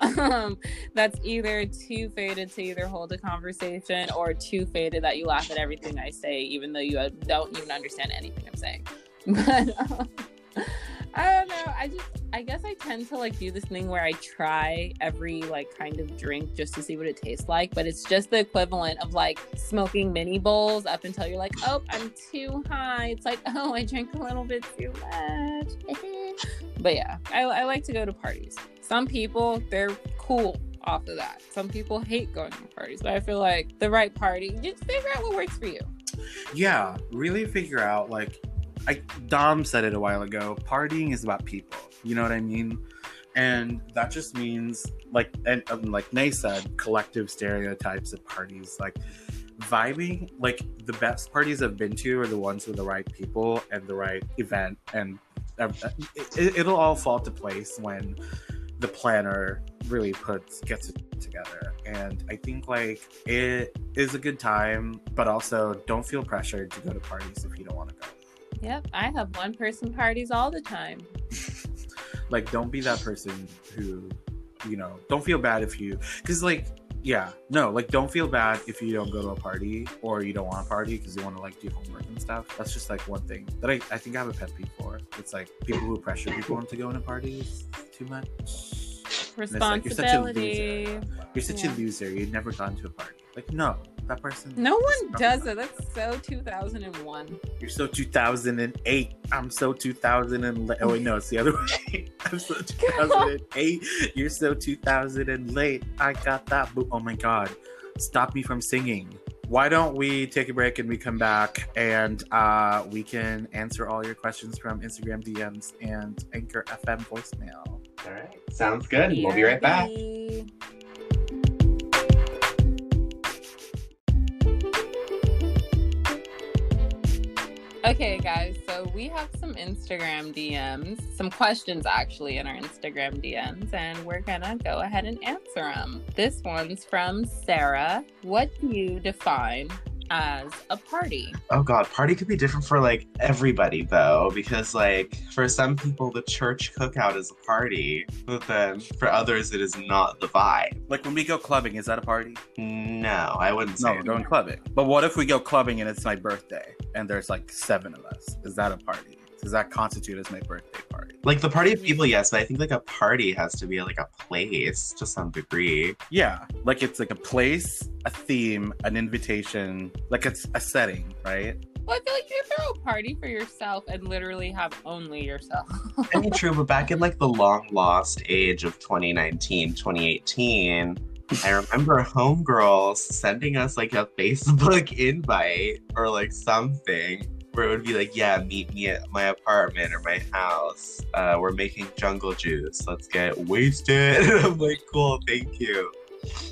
um, that's either too faded to either hold a conversation or too faded that you laugh at everything I say, even though you uh, don't even understand anything I'm saying. But um, I don't know. I just, I guess I tend to like do this thing where I try every like kind of drink just to see what it tastes like, but it's just the equivalent of like smoking mini bowls up until you're like, oh, I'm too high. It's like, oh, I drank a little bit too much. but yeah, I, I like to go to parties. Some people, they're cool off of that. Some people hate going to parties, but I feel like the right party, just figure out what works for you. Yeah, really figure out like I Dom said it a while ago, partying is about people. You know what I mean? And that just means like and um, like Ney said, collective stereotypes of parties like vibing like the best parties I've been to are the ones with the right people and the right event and uh, it, it'll all fall to place when the planner really puts gets it together and i think like it is a good time but also don't feel pressured to go to parties if you don't want to go Yep, I have one person parties all the time. like don't be that person who you know don't feel bad if you because like yeah no like don't feel bad if you don't go to a party or you don't want to party because you want to like do homework and stuff that's just like one thing that I, I think i have a pet peeve for it's like people who pressure people into going to parties too much it's like, you're such a Responsibility. loser. You're such Yeah. a loser. You've never gone to a party. Like, no, that person. No one does it. That's so 2001. You're so 2008. I'm so 2000 and late. Oh wait, no, it's the other way. I'm so 2008. You're so 2000 and late. I got that. Bo- oh my god, stop me from singing. Why don't we take a break and we come back and uh, we can answer all your questions from Instagram DMs and Anchor FM voicemail. All right, sounds good. We'll be right back. Okay, guys, so we have some Instagram DMs, some questions actually in our Instagram DMs, and we're gonna go ahead and answer them. This one's from Sarah. What do you define as a party? Oh god, party could be different for like everybody though, because like for some people the church cookout is a party, but then for others it is not the vibe. Like when we go clubbing, is that a party? No, I wouldn't say. No, say. we're going clubbing. But what if we go clubbing and it's my birthday and there's like seven of us? Is that a party? Does that constitute as my birthday party? Like the party of mm-hmm. people, yes, but I think like a party has to be like a place to some degree. Yeah, like it's like a place, a theme, an invitation, like it's a setting, right? Well, I feel like you can throw a party for yourself and literally have only yourself. I mean, true, but back in like the long lost age of 2019, 2018, I remember homegirls sending us like a Facebook invite or like something where it would be like, yeah, meet me at my apartment or my house. Uh, we're making jungle juice. Let's get wasted. I'm like, cool, thank you.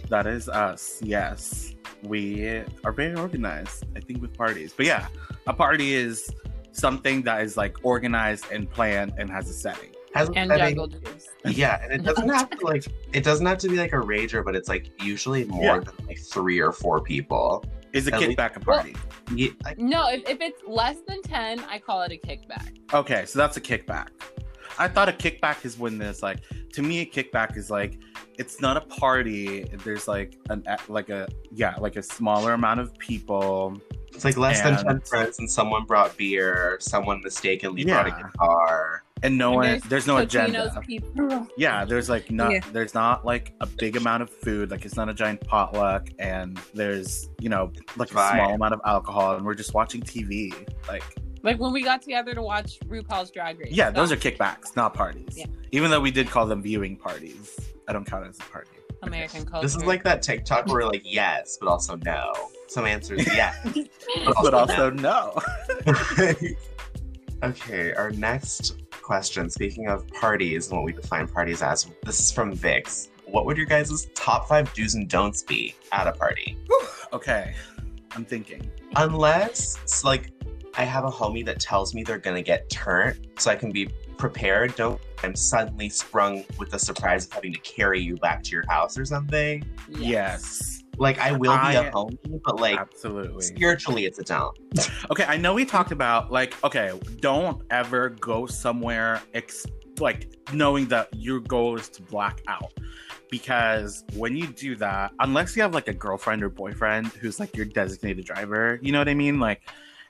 That is us. Yes, we are very organized. I think with parties, but yeah, a party is something that is like organized and planned and has a setting. Has a and setting- jungle juice. Yeah, and it doesn't have to like it doesn't have to be like a rager, but it's like usually more Yeah. than like three or four people. Is a At least- kickback a party? Yeah, No, if, if it's less than 10, I call it a kickback. Okay, so that's a kickback. I thought a kickback is when there's like, to me, a kickback is like, it's not a party. There's like an like a yeah, like a smaller amount of people. It's like less than ten friends, and someone brought beer. Someone mistakenly brought a Yeah. guitar. And no one And there's, no agenda Pizza. yeah there's like not Yeah. there's not like a big amount of food like it's not a giant potluck and there's you know like a Vibe. small amount of alcohol and we're just watching tv like Like when we got together to watch RuPaul's Drag Race. yeah those are kickbacks not parties Yeah. even though we did call them viewing parties i don't count it as a party American culture. This is like that TikTok where like yes, but also no. Some answers yes, but but also also no no. okay, our next question. Speaking of parties and what we define parties as, this is from Vix. What would your guys' top five do's and don'ts be at a party? okay i'm thinking Unless it's like I have a homie that tells me they're gonna get turned, so I can be prepared. Don't I'm suddenly sprung with the surprise of having to carry you back to your house or something. yes, Like I will be I- a homie, but like absolutely spiritually it's a don't. Okay, I know we talked about like okay, don't ever go somewhere ex- like knowing that your goal is to black out. Because when you do that, unless you have like a girlfriend or boyfriend who's like your designated driver, you know what I mean? Like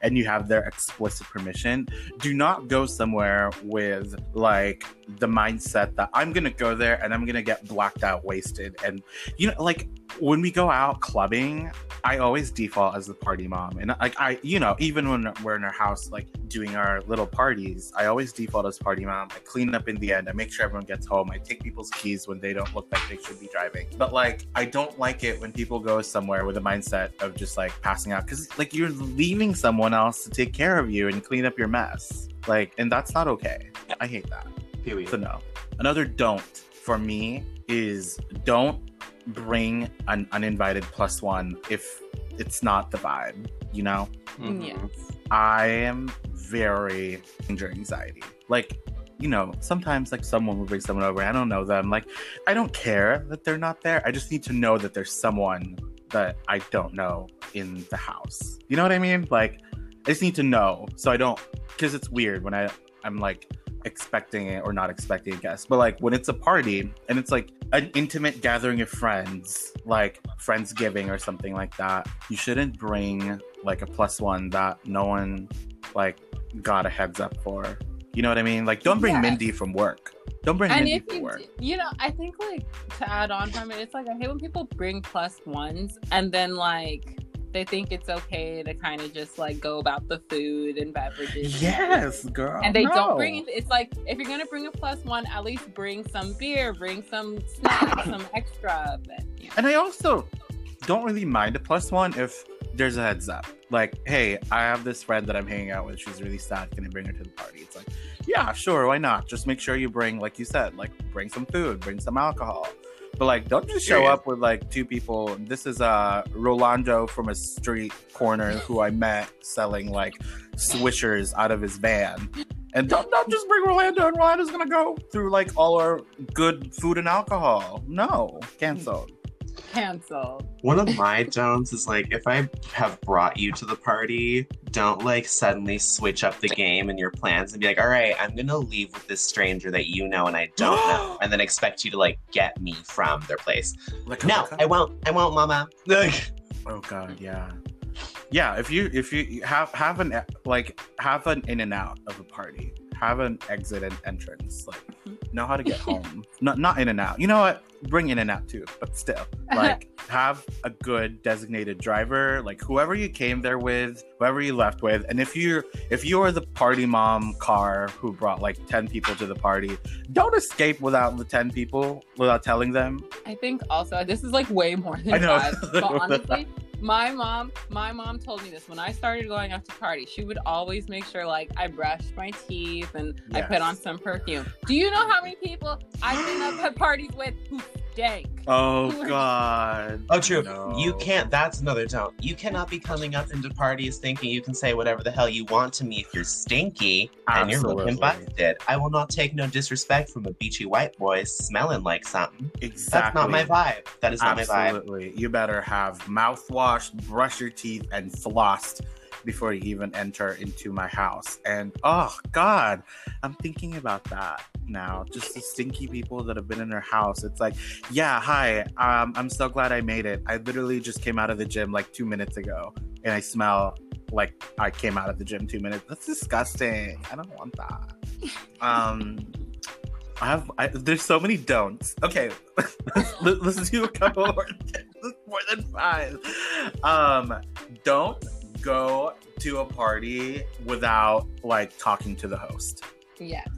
and you have their explicit permission, do not go somewhere with like the mindset that I'm gonna go there and I'm gonna get blacked out, wasted. And you know, like when we go out clubbing, I always default as the party mom, and like I, you know, even when we're in our house, like doing our little parties, I always default as party mom. I clean up in the end. I make sure everyone gets home. I take people's keys when they don't look like they should be driving. But like, I don't like it when people go somewhere with a mindset of just like passing out because like you're leaving someone else to take care of you and clean up your mess. Like, and that's not okay. I hate that. Period. So no. Another don't for me is don't bring an uninvited plus one if it's not the vibe. You know, Mhm. Yes. I am very danger anxiety. Like, you know, sometimes like someone will bring someone over. I don't know them. Like, I don't care that they're not there. I just need to know that there's someone that I don't know in the house. You know what I mean? Like, I just need to know so I don't because it's weird when I I'm like expecting it or not expecting a guest. But like when it's a party and it's like an intimate gathering of friends, like Friendsgiving or something like that, you shouldn't bring like a plus one that no one like got a heads up for. You know what I mean? Like don't bring. Mindy from work. Don't bring And Mindy if from you, work. you know, I think like to add on from it, it's like I hate when people bring plus ones and then like they think it's okay to kind of just like go about the food and beverages. and Yes, girl. and they no. don't bring it. It's like if you're gonna bring a plus one, at least bring some beer, bring some snacks, some extra. But, yeah. And I also don't really mind a plus one if there's a heads up. Like, hey, I have this friend that I'm hanging out with. She's really sad. Can I bring her to the party? It's like, yeah, sure. Why not? Just make sure you bring, like you said, like bring some food, bring some alcohol. But like, don't just show Period. up with like two people. This is uh Rolando from a street corner who I met selling like swishers out of his van. And don't, don't just bring Rolando and Rolando's gonna go through like all our good food and alcohol. No, canceled. Canceled. One of my don'ts is like if I have brought you to the party, don't like suddenly switch up the game and your plans and be like, all right, I'm gonna leave with this stranger that you know and I don't know, and then expect you to like get me from their place. Like, No, I won't. I won't, Mama. Like, Oh god, yeah. yeah if you if you have have an like have an in and out of a party have an exit and entrance like mm-hmm. know how to get home not not in and out you know what bring in and out too but still like have a good designated driver like whoever you came there with whoever you left with and if you're if you're the party mom car who brought like 10 people to the party don't escape without the 10 people without telling them I think also this is like way more than I know. five. But honestly, my mom, my mom told me this when I started going out to parties. She would always make sure like I brushed my teeth and I put on some perfume. Do you know how many people I've been up at parties with who stank? oh god Oh, true. No. You can't. That's another don't. You cannot be coming up into parties thinking you can say whatever the hell you want to me if you're stinky and you're looking busted. I will not take no disrespect from a beachy white boy smelling like something. exactly That's not my vibe. That is not my vibe. Absolutely. You better have mouthwash, brush your teeth, and flossed before you even enter into my house. And oh God, I'm thinking about that now. Just the stinky people that have been in their house. It's like, yeah, hi. Um, I'm so glad I made it. I literally just came out of the gym like two minutes ago, and I smell like I came out of the gym two minutes. That's disgusting. I don't want that. Um. I have. I, there's so many don'ts. Okay, Let- let's do a couple more. More than five. Um, don't go to a party without like talking to the host. Yes.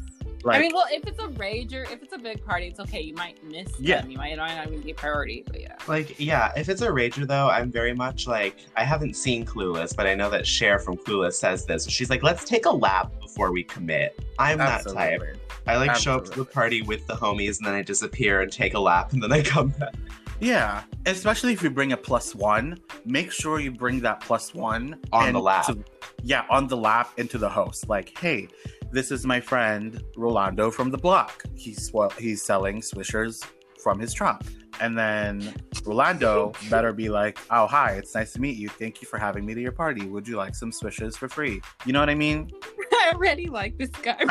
Like, I mean, well, if it's a rager, if it's a big party, it's okay. You might miss Yeah. them. You might not even be a priority, but yeah. Like, yeah, if it's a rager though, I'm very much like I haven't seen Clueless, but I know that Cher from Clueless says this. She's like, let's take a lap before we commit. I'm that type. absolutely. I like show up to the party with the homies and then I disappear and take a lap and then I come back. Yeah, especially if you bring a plus one, make sure you bring that plus one On the lap. into- yeah, on the lap into the host. Like, hey, this is my friend Rolando from the block. He's well, he's selling swishers from his trunk. And then Rolando better be like, oh, hi, it's nice to meet you. Thank you for having me to your party. Would you like some swishers for free? You know what I mean? I already like this guy.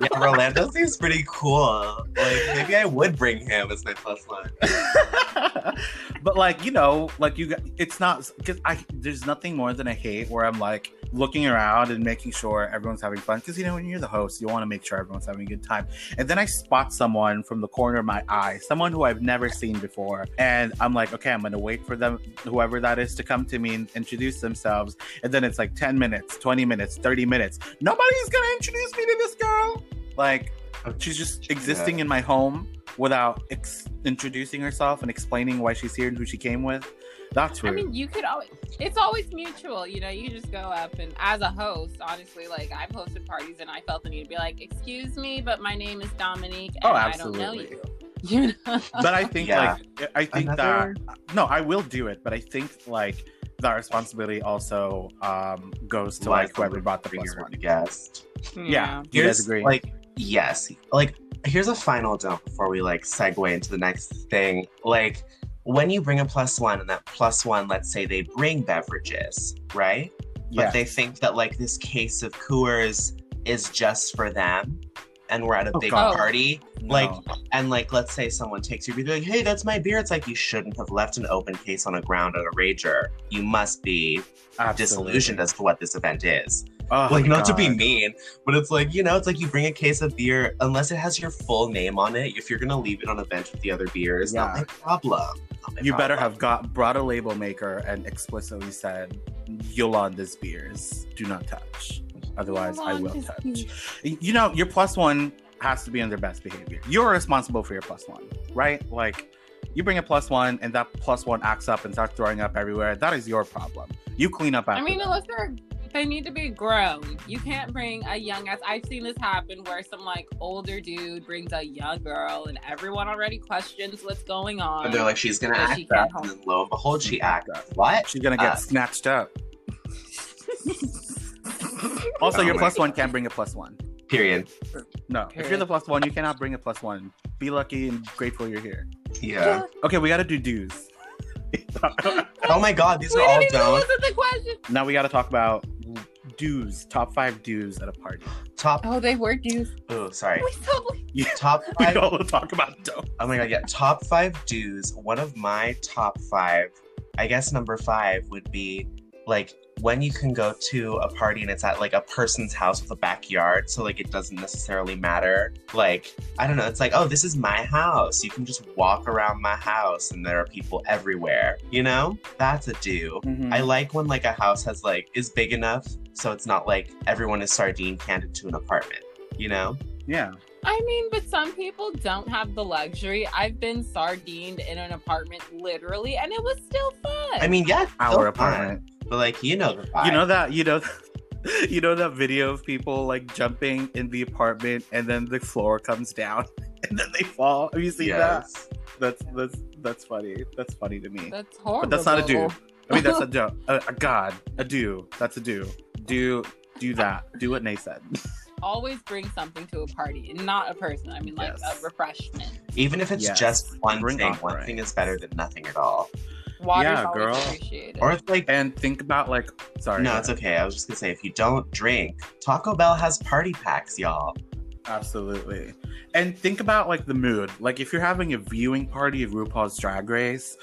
Yeah, Rolando seems pretty cool. Like maybe I would bring him as my plus one. but like you know like you got it's not because i there's nothing more than i hate where i'm like looking around and making sure everyone's having fun because you know when you're the host you want to make sure everyone's having a good time. And then i spot someone from the corner of my eye someone who i've never seen before. And i'm like okay i'm gonna wait for them whoever that is to come to me and introduce themselves. And then it's like 10 minutes 20 minutes 30 minutes. Nobody's gonna introduce me to this girl. Like she's just existing in my home without ex- introducing herself and explaining why she's here and who she came with. That's true. I mean, you could always, it's always mutual, you know, you just go up and as a host, honestly, like I've hosted parties and I felt the need to be like, excuse me, but my name is Dominique and Oh, I don't know absolutely. you. You know? but I think Yeah. like I think Another- that no, I will do it, but I think like that responsibility also um goes to like whoever brought the Bring plus your one. guest. Yeah, you guys agree? Like, yes. Like, here's a final don't before we like segue into the next thing. Like, when you bring a plus one and that plus one, let's say they bring beverages, right? Yeah. But they think that like this case of Coors is just for them. And we're at a Oh, big God. party. No. Like, and like, let's say someone takes your beer, like, hey, that's my beer. It's like, you shouldn't have left an open case on the ground at a rager. You must be Absolutely. disillusioned as to what this event is Oh, like not to be mean, but it's like you know, it's like you bring a case of beer unless it has your full name on it. If you're gonna leave it on a bench with the other beers, not Yeah. my problem. You better have got brought a label maker and explicitly said Yolanda's beers do not touch. Otherwise, I will touch. beers. You know, your plus one has to be on their best behavior. You're responsible for your plus one, right? Like, you bring a plus one and that plus one acts up and starts throwing up everywhere. That is your problem. You clean up after I mean, them. unless they're they need to be grown. You can't bring a young ass. I've seen this happen where some like older dude brings a young girl, and everyone already questions what's going on. And they're like, she's gonna act she up, and then lo and behold, she acts Act up. What? She's gonna get Uh, snatched up. Also, Oh your my plus one can't bring a plus one. Period. No, if you're the plus one, you cannot bring a plus one. Be lucky and grateful you're here. Yeah. Okay, we gotta do dues. Oh my god, these we are all didn't don't. the question. now we gotta talk about dues. Top five dues at a party. Top. Oh, they were dudes. Oh, sorry. We totally. Yeah, Top we all talk about don't. Oh my god, yeah. Top five dues. One of my top five, I guess number five would be like when you can go to a party and it's at like a person's house with a backyard, so like it doesn't necessarily matter. Like, I don't know, it's like, oh, this is my house. You can just walk around my house and there are people everywhere, you know? That's a do. Mhm. I like when like a house has like is big enough so it's not like everyone is sardine canned into an apartment, you know? yeah. I mean, but some people don't have the luxury. I've been sardined in an apartment literally, and it was still fun. I mean, yeah, Our still fun, apartment. But like you know the vibe. You know that you know you know that video of people like jumping in the apartment and then the floor comes down and then they fall. Have you seen yes. that? That's that's that's funny. That's funny to me. that's horrible. But that's not a do. I mean, that's a do. A, a god. A do. That's a do. Do do that. Do what Ney said. Always bring something to a party, and not a person. I mean, like Yes. a refreshment. Even if it's Yes. just one Bring thing, one thing is better than nothing at all. Water's Yeah, girl. appreciated. Or it's like And think about like sorry. no, it's okay. I was just gonna say if you don't drink, Taco Bell has party packs, y'all. Absolutely. And think about like the mood. Like if you're having a viewing party of RuPaul's Drag Race,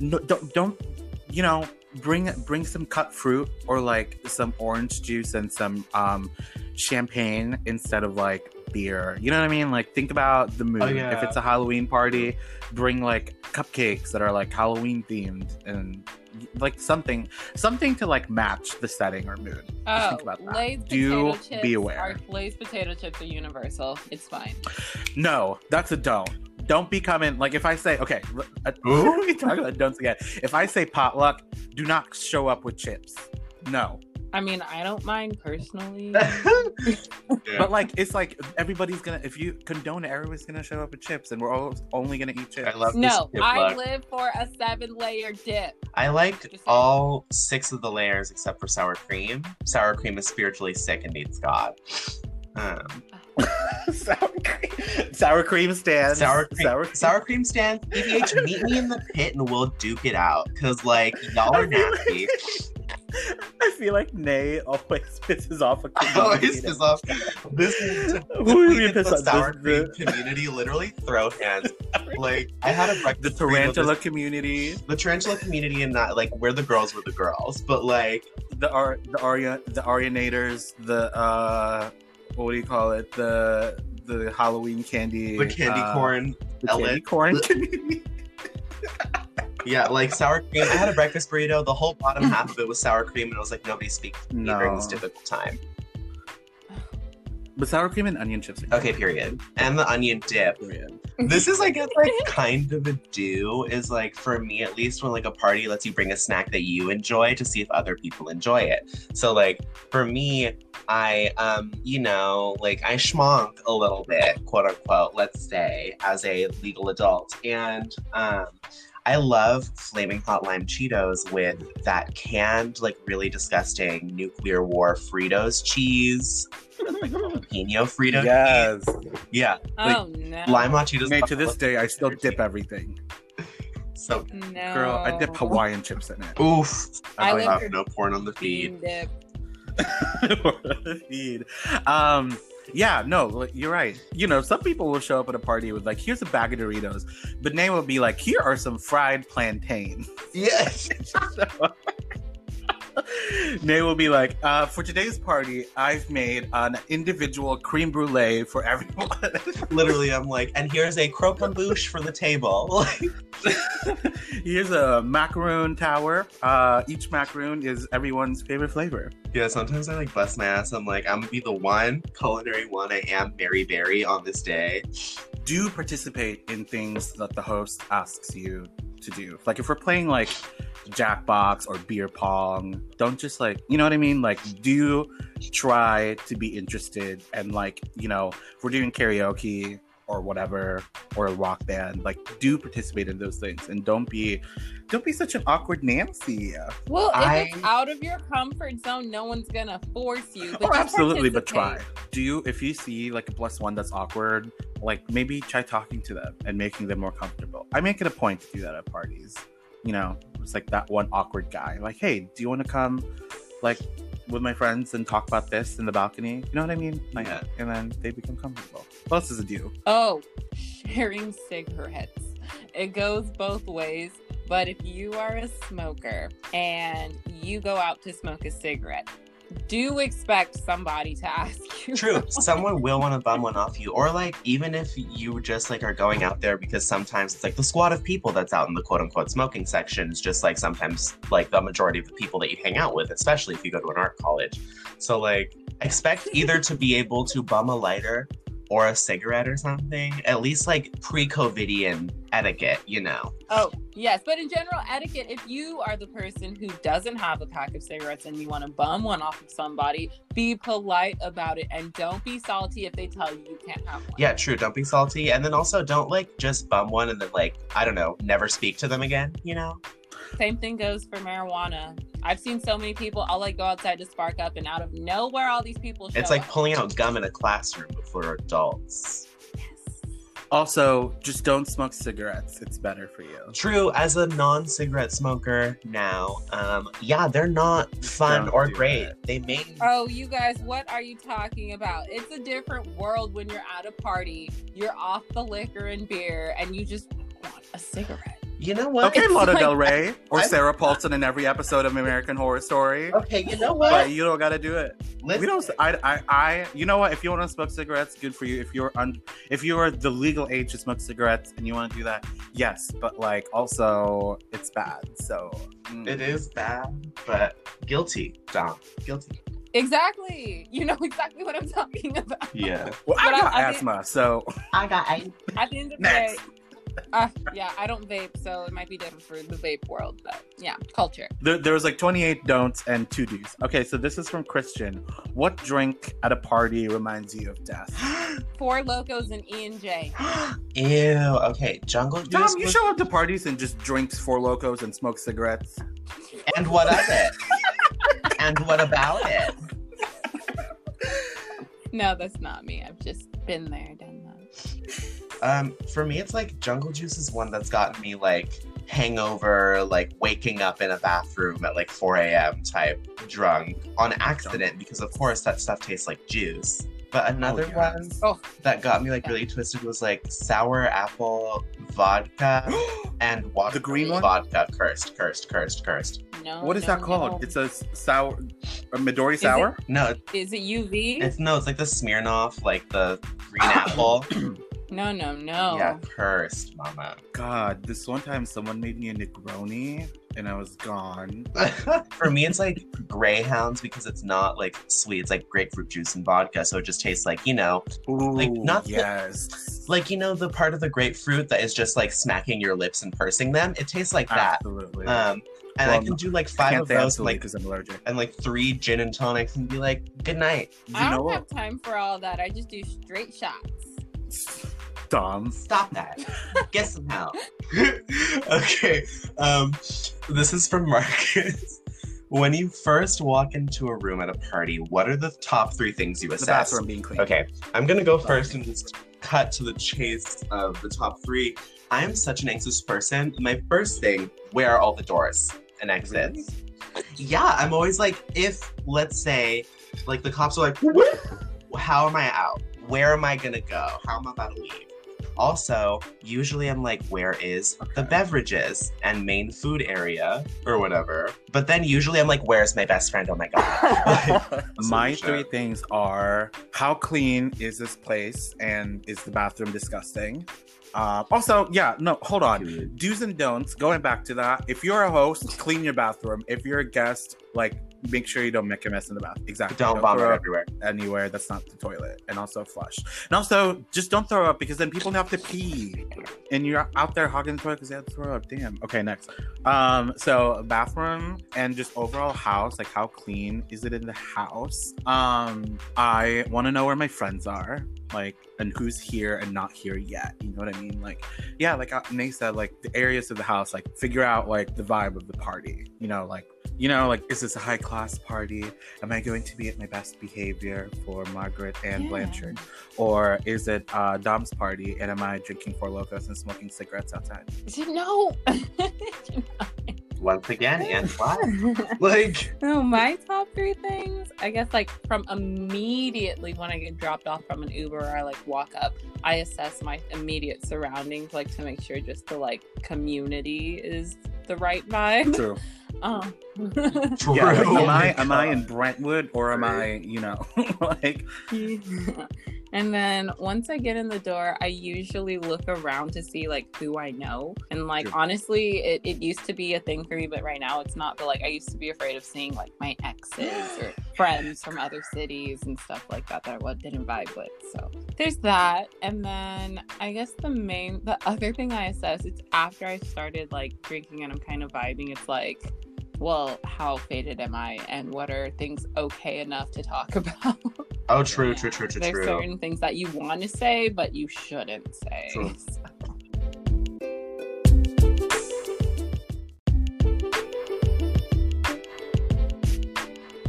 no, don't don't you know bring bring some cut fruit or like some orange juice and some um champagne instead of like beer. You know what I mean? Like think about the mood. Oh, yeah. If it's a Halloween party, bring like cupcakes that are like Halloween themed and like something something to like match the setting or mood. Just oh, think about that. Lay's Do chips be aware. Are, Lay's potato chips are universal. It's fine. No, that's a don't. Don't be coming like if I say okay. l- uh, Ooh. we talk about don'ts again. If I say potluck, do not show up with chips. No, I mean, I don't mind personally. but like it's like everybody's gonna if you condone it, everybody's gonna show up with chips, and we're all only gonna eat chips. I love no, this I look. live for a seven layer dip. I like all six of the layers except for sour cream. Sour cream is spiritually sick and needs God. Um, sour cream, sour cream stands. sour cream, sour sour, cream stands. PBH, meet me in the pit and we'll duke it out. Cause like y'all are nasty. I feel like Ney always pisses off a community. it's just off. This is Who are we you did the off? sour The- cream community literally throw hands. Like I had a the breakfast burrito tarantula this- community, the tarantula community and not like we're the girls we're the girls but like the Ar- the Aria the Arianators, the uh what do you call it? The the Halloween candy the candy uh, corn the candy corn The- community. Yeah like sour cream i had a breakfast burrito. The whole bottom half of it was sour cream and i was like nobody speaks to me during this difficult time But sour cream and onion chips. okay period and the onion dip. Period. this is i guess like kind of a do is like for me at least when like a party lets you bring a snack that you enjoy to see if other people enjoy it so like for me i um you know like i schmonk a little bit quote unquote let's say as a legal adult and um I love flaming hot lime Cheetos with that canned, like really disgusting nuclear war Fritos cheese, like jalapeno Frito Yes. cheese. Yeah, Oh no. lime hot Cheetos. Mate, to this day, I still dip everything. So No. Girl, I dip Hawaiian chips in it. oof. I I have no porn on the feed. Bean dip. Feed. Um, yeah, no, you're right. You know, some people will show up at a party with like, here's a bag of Doritos, but Ney will be like, here are some fried plantains. Yes. Ney will be like, uh, for today's party, I've made an individual cream brulee for everyone. Literally, I'm like, and here's a croquembouche for the table. Here's a macaroon tower. Uh, each macaroon is everyone's favorite flavor. yeah, sometimes I like bust my ass. I'm like, I'm gonna be the one culinary one. I am Mary Berry on this day. Do participate in things that the host asks you to do. Like if we're playing like Jackbox or beer pong, don't just like you know what I mean. Like do try to be interested and like you know if we're doing karaoke or whatever or a rock band, like do participate in those things and don't be don't be such an awkward Nancy. Well, if I- it's out of your comfort zone, no one's gonna force you. But Oh, absolutely, but try. Do you, if you see like a plus one that's awkward, like maybe try talking to them and making them more comfortable. I make it a point to do that at parties. You know, it's like that one awkward guy. Like, hey, do you want to come, like, with my friends and talk about this in the balcony? You know what I mean? Like, Yeah. and then they become comfortable. What else is it do? Oh, sharing cigarettes. It goes both ways. But if you are a smoker and you go out to smoke a cigarette, do expect somebody to ask you. True. Someone will want to bum one off you. Or like even if you just like are going out there because sometimes it's like the squad of people that's out in the quote unquote smoking section is just like sometimes like the majority of the people that you hang out with, especially if you go to an art college. So like expect either to be able to bum a lighter or a cigarette or something. At least like pre-COVIDian etiquette, you know. Oh, yes. But in general, etiquette, if you are the person who doesn't have a pack of cigarettes and you want to bum one off of somebody, be polite about it and don't be salty if they tell you you can't have one. Yeah, true. Don't be salty. And then also don't like just bum one and then like, I don't know, never speak to them again, you know? Same thing goes for marijuana. I've seen so many people, I'll like go outside to spark up and out of nowhere all these people show It's like up. pulling out gum in a classroom for adults. Yes. Also, just don't smoke cigarettes. It's better for you. True, as a non-cigarette smoker now, um, yeah, they're not fun Don't or great. it. They make Oh, you guys, what are you talking about? It's a different world when you're at a party, you're off the liquor and beer, and you just want a cigarette. You know what? Okay, It's Lana like- Del Rey or I'm- Sarah Paulson in every episode of American Horror Story. Okay, you know what? But you don't gotta do it. Listen, We don't. I, I, I. You know what? If you want to smoke cigarettes, good for you. If you're un, if you are the legal age to smoke cigarettes and you want to do that, yes. But like, also, it's bad. So mm. it is bad, but guilty, Dom. Guilty. Exactly. You know exactly what I'm talking about. Yeah. Well, I But I- got I asthma, so I got eight. At the end of the Next. day, uh, yeah, I don't vape, so it might be different for the vape world, but yeah, culture. there, there was like 28 don'ts and two do's. Okay, so this is from Christian. What drink at a party reminds you of death? Four Lokos and E and J. Ew. Okay, jungle juice. Dom, you was- show up to parties and just drinks four Lokos and smoke cigarettes. And what of it? and what about it? No, that's not me. I've just been there, done that. Um, for me, it's like jungle juice is one that's gotten me like hangover, like waking up in a bathroom at like 4 a.m. type drunk on accident because of course that stuff tastes like juice. But another yes. one Oh. that got me like really twisted was like sour apple vodka and water. The green one? Vodka. Cursed, cursed, cursed, cursed. No. what is no, that called? no. It's a sour, a Midori it- sour. No, Is it UV? it's no, it's like the Smirnoff, like the green apple. no, no, no. Yeah, cursed, mama. God, this one time someone made me a Negroni and I was gone. For me, it's like Greyhounds because it's not like sweet. It's like grapefruit juice and vodka, so it just tastes like you know, Ooh, Like, not the- yes, like you know the part of the grapefruit that is just like smacking your lips and pursing them. It tastes like that. absolutely. Um, and I can do like five of those, like because I'm allergic. and like three gin and tonics, and be like, good night. You I know don't what? have time for all that. I just do straight shots. Dom. Stop that. Get some help. okay. Um, this is from Marcus. When you first walk into a room at a party, what are the top three things you The assess? bathroom being clean. Okay, I'm gonna go first and just cut to the chase of the top three. I am such an anxious person. My first thing, where are all the doors and exits? Yeah, I'm always like, if let's say, like the cops are like, how am I out? Where am I gonna go? How am I about to leave? Also, usually I'm like, where is the beverages and main food area or whatever? But then usually I'm like, where's my best friend? Oh my god. My Sure. three things are how clean is this place and is the bathroom disgusting? Uh, also, yeah, no, hold on. Do's and don'ts, going back to that. If you're a host, clean your bathroom. If you're a guest, like make sure you don't make a mess in the bath. Exactly. Don't vomit throw up everywhere. anywhere that's not the toilet. And also flush. And also just don't throw up because then people have to pee. And you're out there hogging the toilet because they have to throw up. Damn. Okay, next. Um, so bathroom and just overall house, like how clean is it in the house? Um, I want to know where my friends are, like, and who's here and not here yet. You know what I mean? Like, yeah, like uh, Nate said, like the areas of the house, like figure out like the vibe of the party. You know, like you know, like is this a high class party? Am I going to be at my best behavior for Margaret and Yeah. Blanchard, or is it uh, Dom's party and am I drinking four Lokos and smoking cigarettes outside? No. Once again, and why? Like, No, my top three things, I guess, like from immediately when I get dropped off from an Uber or I like walk up, I assess my immediate surroundings, like to make sure just the like community is the right vibe. True. Um, True. Yeah, like, Oh am I am I in Brentwood or am I, you know, like and then once I get in the door, I usually look around to see like who I know. And like Sure. honestly, it, it used to be a thing for me, but right now it's not. But like I used to be afraid of seeing like my exes or friends from other cities and stuff like that that I wa- didn't vibe with. So there's that. And then I guess the main the other thing I assess it's after I started like drinking and I'm kind of vibing, it's like well, how faded am I, and what are things okay enough to talk about? Oh, true, true, true, true, There's true. certain things that you want to say, but you shouldn't say. True. So-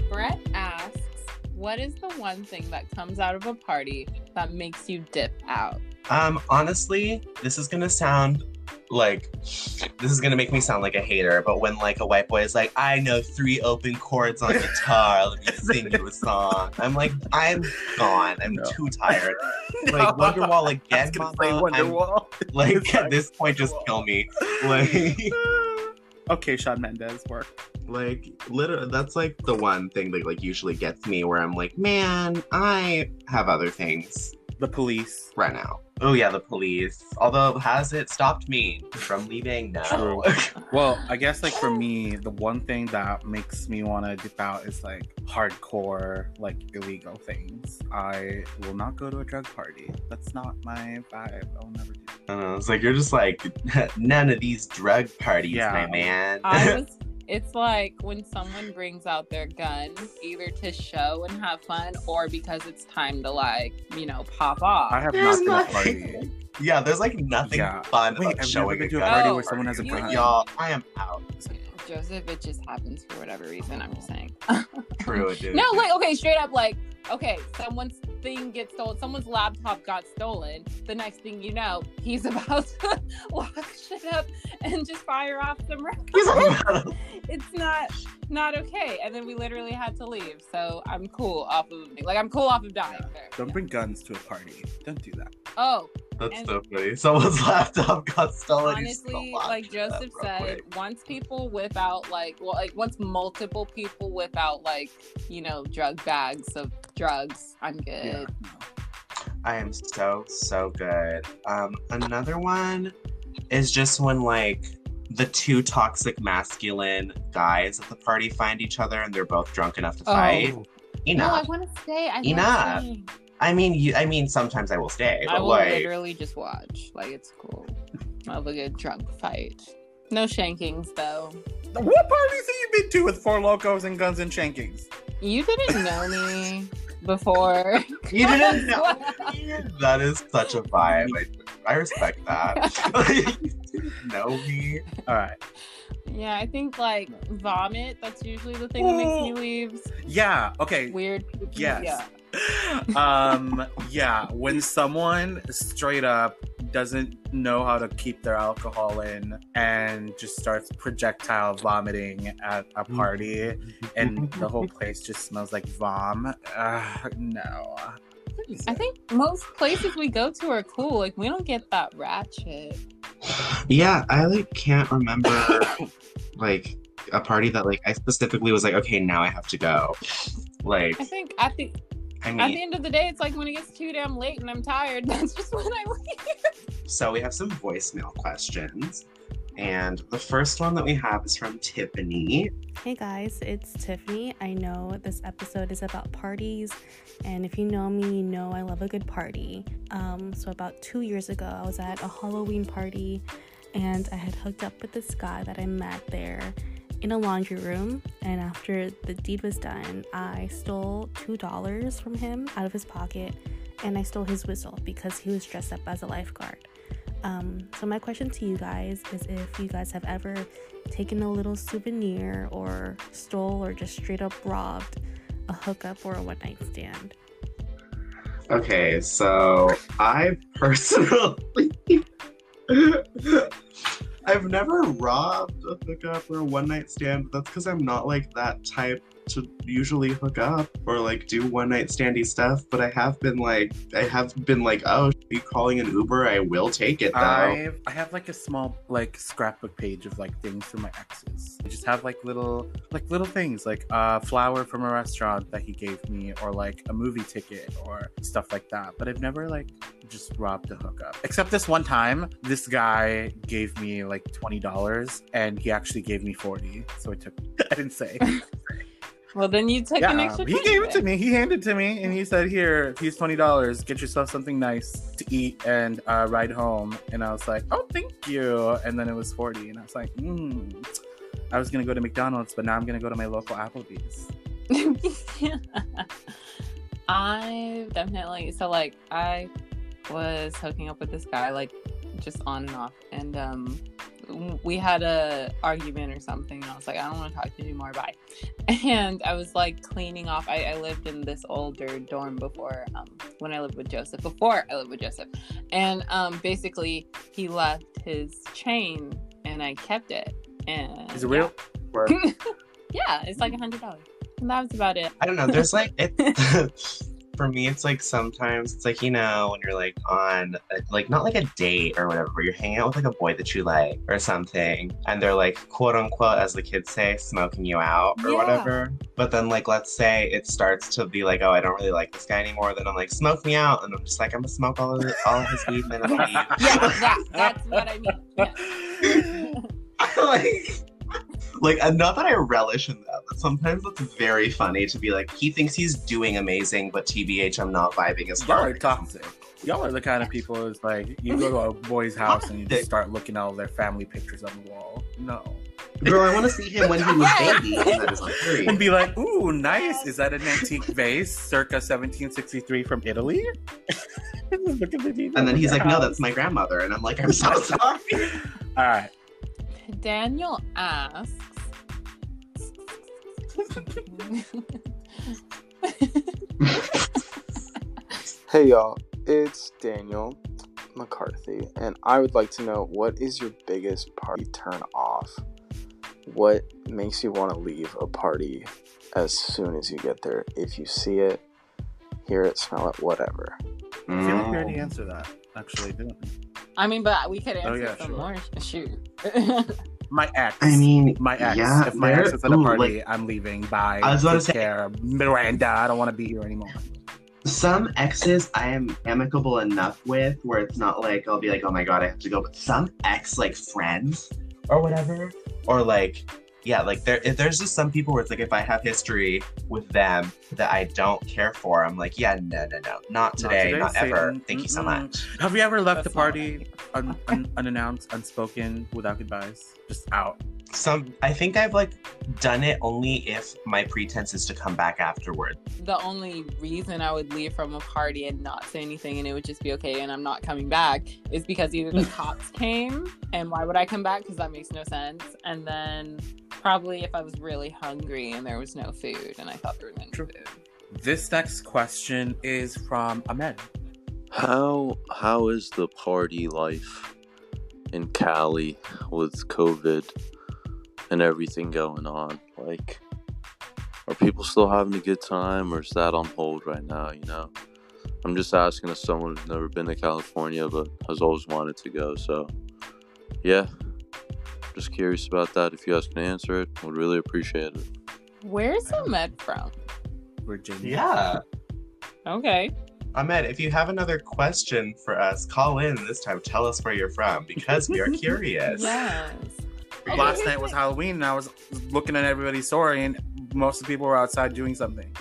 Brett asks, "What is the one thing that comes out of a party that makes you dip out?" Um, honestly, this is gonna sound like this is gonna make me sound like a hater, but when like a white boy is like, I know three open chords on guitar, let me sing you a song. I'm like, I'm gone. I'm No. too tired. Like Wonderwall again, mama. Wonderwall. like It's at like this point, just kill me. Like, okay, Shawn Mendes work. like literally, that's like the one thing that like usually gets me where I'm like, man, I have other things The police. right now. Oh yeah, the police. Although has it stopped me from leaving? No. True. Well, I guess like for me, the one thing that makes me want to dip out is like hardcore, like illegal things. I will not go to a drug party. That's not my vibe. I'll never do. I don't know, it's like you're just like none of these drug parties, Yeah. my man. I was. It's like when someone brings out their gun, either to show and have fun, or because it's time to like, you know, pop off. I have There's not been nothing- a party. yeah, there's like nothing Yeah. fun Wait, about I've never showing been a to a gun. party Oh, where someone has a gun. Y'all, I am out. Joseph, it just happens for whatever reason. I'm just saying. True, it is. No, like okay, straight up, like okay, someone's thing gets stolen, someone's laptop got stolen. The next thing you know, he's about to lock shit up and just fire off some rounds. it's not not okay. And then we literally had to leave. So I'm cool off of like I'm cool off of dying there. Don't bring guns to a party. Don't do that. Oh, That's And- so funny. Someone's laptop got stolen. honestly, like Joseph said, once people whip out like well, like once multiple people whip out like you know drug bags of drugs, I'm good. Yeah. I am so so good. Um, another one is just when like the two toxic masculine guys at the party find each other and they're both drunk enough to Oh. fight. No, Enough. I want to stay. I love Enough. staying. I mean, you, I mean, sometimes I will stay, I will like, literally just watch. Like it's cool. I love a good drunk fight. No shankings though. What parties have you been to with Four Lokos and guns and shankings? You didn't know me before. you didn't know. that is such a vibe. I, I respect that. you didn't know me. All right. yeah, I think like vomit. That's usually the thing that makes me leave. Yeah. Okay. Weird. Yes. Yeah. um yeah when someone straight up doesn't know how to keep their alcohol in and just starts projectile vomiting at a party and the whole place just smells like vom uh, no I think most places we go to are cool. Like we don't get that ratchet. Yeah, I like can't remember like a party that like I specifically was like, okay, now I have to go. Like, I think at the I at the end of the day, it's like when it gets too damn late and I'm tired. That's just when I leave. so we have some voicemail questions. And the first one that we have is from Tiffany. Hey guys, it's Tiffany. I know this episode is about parties, and if you know me, you know I love a good party. Um, so, about two years ago, I was at a Halloween party, and I had hooked up with this guy that I met there in a laundry room. And after the deed was done, I stole $2 from him out of his pocket, and I stole his whistle because he was dressed up as a lifeguard. Um, so, my question to you guys is if you guys have ever taken a little souvenir or stole or just straight up robbed a hookup or a one night stand. Okay, so I personally I've never robbed a hookup or a one night stand. That's because I'm not like that type to usually hook up or like do one night standy stuff. But I have been like, I have been like, oh, you calling an Uber? I will take it though. I I have like a small like scrapbook page of like things from my exes. I just have like little like little things like a flower from a restaurant that he gave me or like a movie ticket or stuff like that. But I've never like just robbed a hookup. Except this one time, this guy gave me like twenty dollars and he actually gave me forty. So I took I didn't say. Well, then you took an yeah, extra. he gave it to me. He handed it to me, and he said, "Here, here's twenty dollars. Get yourself something nice to eat and uh, ride home." And I was like, "Oh, thank you." And then it was forty, and I was like, "Hmm." I was gonna go to McDonald's, but now I'm gonna go to my local Applebee's. I definitely so like I was hooking up with this guy like just on and off and um we had a argument or something and I was like I don't want to talk to you anymore bye and I was like cleaning off I, I lived in this older dorm before um when I lived with Joseph before I lived with Joseph and um basically he left his chain and I kept it and Is it real? yeah it's like a hundred dollars and that was about it I don't know. There's like it. for me, it's like sometimes it's like you know when you're like on a, like not like a date or whatever, but you're hanging out with like a boy that you like or something, and they're like quote unquote, as the kids say, smoking you out or Yeah. whatever. But then like let's say it starts to be like, oh, I don't really like this guy anymore. Then I'm like, smoke me out, and I'm just like, I'm gonna smoke all of all of his weed, and then leave. yeah that, that's what I mean yeah. like, like uh, not that I relish in that, but sometimes it's very funny to be like, he thinks he's doing amazing, but TBH, I'm not vibing as Y'all hard. are toxic. Y'all are the kind of people who's like you go to a boy's house and you just start looking at all their family pictures on the wall. No. Girl, I want to see him when he was baby. and like And be like, ooh, nice. Is that an antique vase circa 1763 from Italy? Look at the details And then he's their like, no, that's my grandmother. And I'm like, I'm so sorry. All right. Daniel asks. Hey y'all, it's Daniel McCarthy, and I would like to know what is your biggest party turn off? What makes you want to leave a party as soon as you get there? If you see it, hear it, smell it, whatever. I feel like we already mm. answered that, actually, didn't we? I mean, but we could oh, answer Oh, yeah, some sure. more. Shoot. My ex. I mean, my ex. yeah, if my ex is at a party, like, I'm leaving. Bye. I was about to say- care. Miranda, I don't want to be here anymore. some exes I am amicable enough with where it's not like I'll be like, oh my god, I have to go. But some ex like friends or whatever, or like yeah, like there if there's just some people where it's like if I have history with them that I don't care for, I'm like, yeah, no, no, no, not today, today, not ever. Thank you so much. Have you ever left That's the party un- un- unannounced, unspoken, without goodbyes? Just out. Some I think I've like done it only if my pretense is to come back afterward. the only reason I would leave from a party and not say anything and it would just be okay and I'm not coming back is because either the cops came and why would I come back? Because that makes no sense. And then probably if I was really hungry and there was no food and I thought there was no True. food. This next question is from Ahmed. How how is the party life in Cali with COVID and everything going on? Like are people still having a good time or is that on hold right now, you know? I'm just asking as someone who's never been to California but has always wanted to go, so yeah. Just curious about that. If you guys can answer it, would really appreciate it. Where's Ahmed from? Virginia. Yeah. Okay. Ahmed, if you have another question for us, call in this time. Tell us where you're from because we are curious. Yes. Last night was Halloween, and I was looking at everybody's story, and most of the people were outside doing something.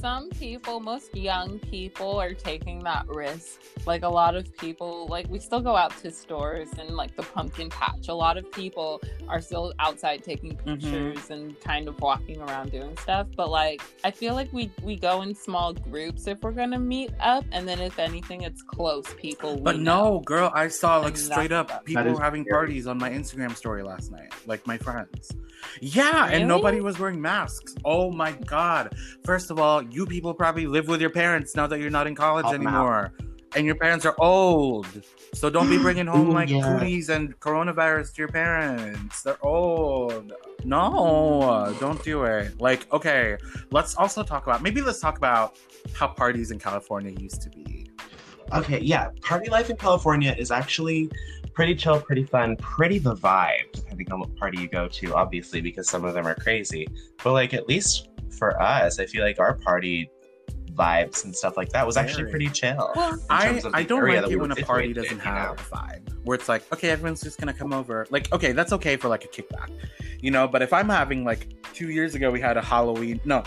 Some people, most young people, are taking that risk. Like a lot of people, like we still go out to stores and like the pumpkin patch. A lot of people are still outside taking mm-hmm. pictures and kind of walking around doing stuff. But like, I feel like we we go in small groups if we're gonna meet up, and then if anything, it's close people. But no, girl, I saw like straight that's- up people is having scary. parties on my Instagram story last night, like my friends. Yeah, and nobody was wearing masks. Oh my god! First of all, you people probably live with your parents now that you're not in college Call them out. anymore. and your parents are old. So don't be bringing home Ooh, like yeah. cooties and coronavirus to your parents. They're old. No, don't do it. Like, okay, let's also talk about maybe let's talk about how parties in California used to be. Okay, yeah. Party life in California is actually pretty chill, pretty fun, pretty the vibe, depending on what party you go to, obviously, because some of them are crazy. But like at least for us, I feel like our party vibes and stuff like that was actually Very. pretty chill. Well, I, I don't area like it we when a party doesn't in, you know? have a vibe where it's like, okay, everyone's just gonna come over. Like, okay, that's okay for like a kickback, you know. But if I'm having like two years ago, we had a Halloween, no,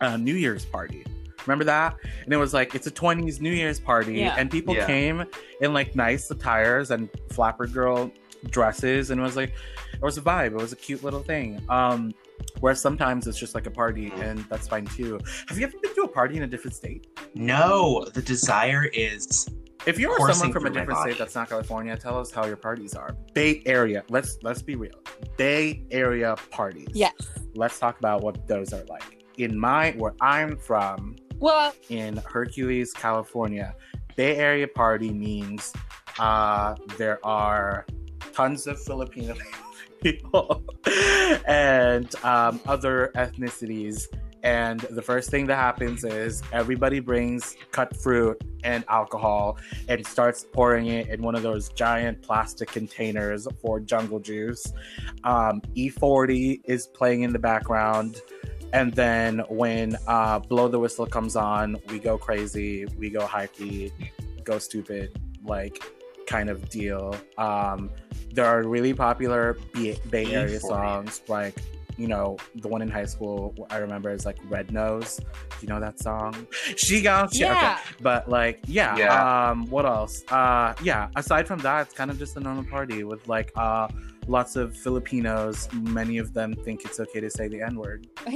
a New Year's party. Remember that? And it was like it's a 20s New Year's party, Yeah. and people Yeah. came in like nice attires and flapper girl dresses, and it was like it was a vibe. It was a cute little thing. Um, where sometimes it's just like a party, and that's fine too. Have you ever been to a party in a different state? No, the desire is If you're someone from a different state that's not California, tell us how your parties are. Bay Area. Let's let's be real. Bay Area parties. Yes. Let's talk about what those are like. In my where I'm from, well, in Hercules, California, Bay Area party means uh, there are tons of Filipino people and um, other ethnicities. And the first thing that happens is everybody brings cut fruit and alcohol and starts pouring it in one of those giant plastic containers for jungle juice. Um, E-40 is playing in the background. And then when uh, Blow the Whistle comes on, we go crazy, we go hypey, go stupid, like kind of deal. Um, there are really popular B- Bay Area E-40. songs, like you know the one in high school. I remember is like Red Nose. Do you know that song? She got shit. Okay. yeah. But like, yeah. Yeah. Um, what else? Uh, yeah. Aside from that, it's kind of just a normal party with like uh, lots of Filipinos. Many of them think it's okay to say the N word.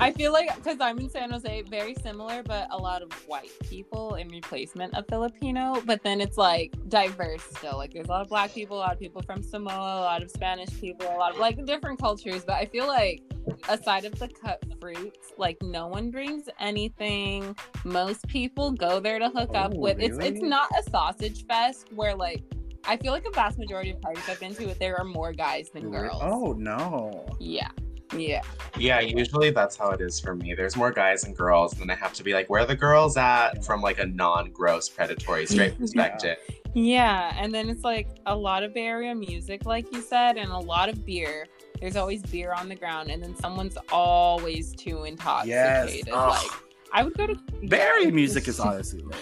I feel like because I'm in San Jose, very similar, but a lot of white people in replacement of Filipino. But then it's like diverse still. Like there's a lot of black people, a lot of people from Samoa, a lot of Spanish people, a lot of like different cultures. But I feel like aside of the cut fruits, like no one brings anything. Most people go there to hook up Oh, with. It's it's not a sausage fest where like. I feel like a vast majority of parties I've been to, there are more guys than girls. Oh no. Yeah. Yeah. Yeah, usually that's how it is for me. There's more guys and girls, and then I have to be like, where are the girls at? From like a non-gross predatory straight perspective. Yeah, and then it's like a lot of Bay Area music, like you said, and a lot of beer. There's always beer on the ground, and then someone's always too intoxicated. Yes. Like I would go to Bay Area music is honestly lit.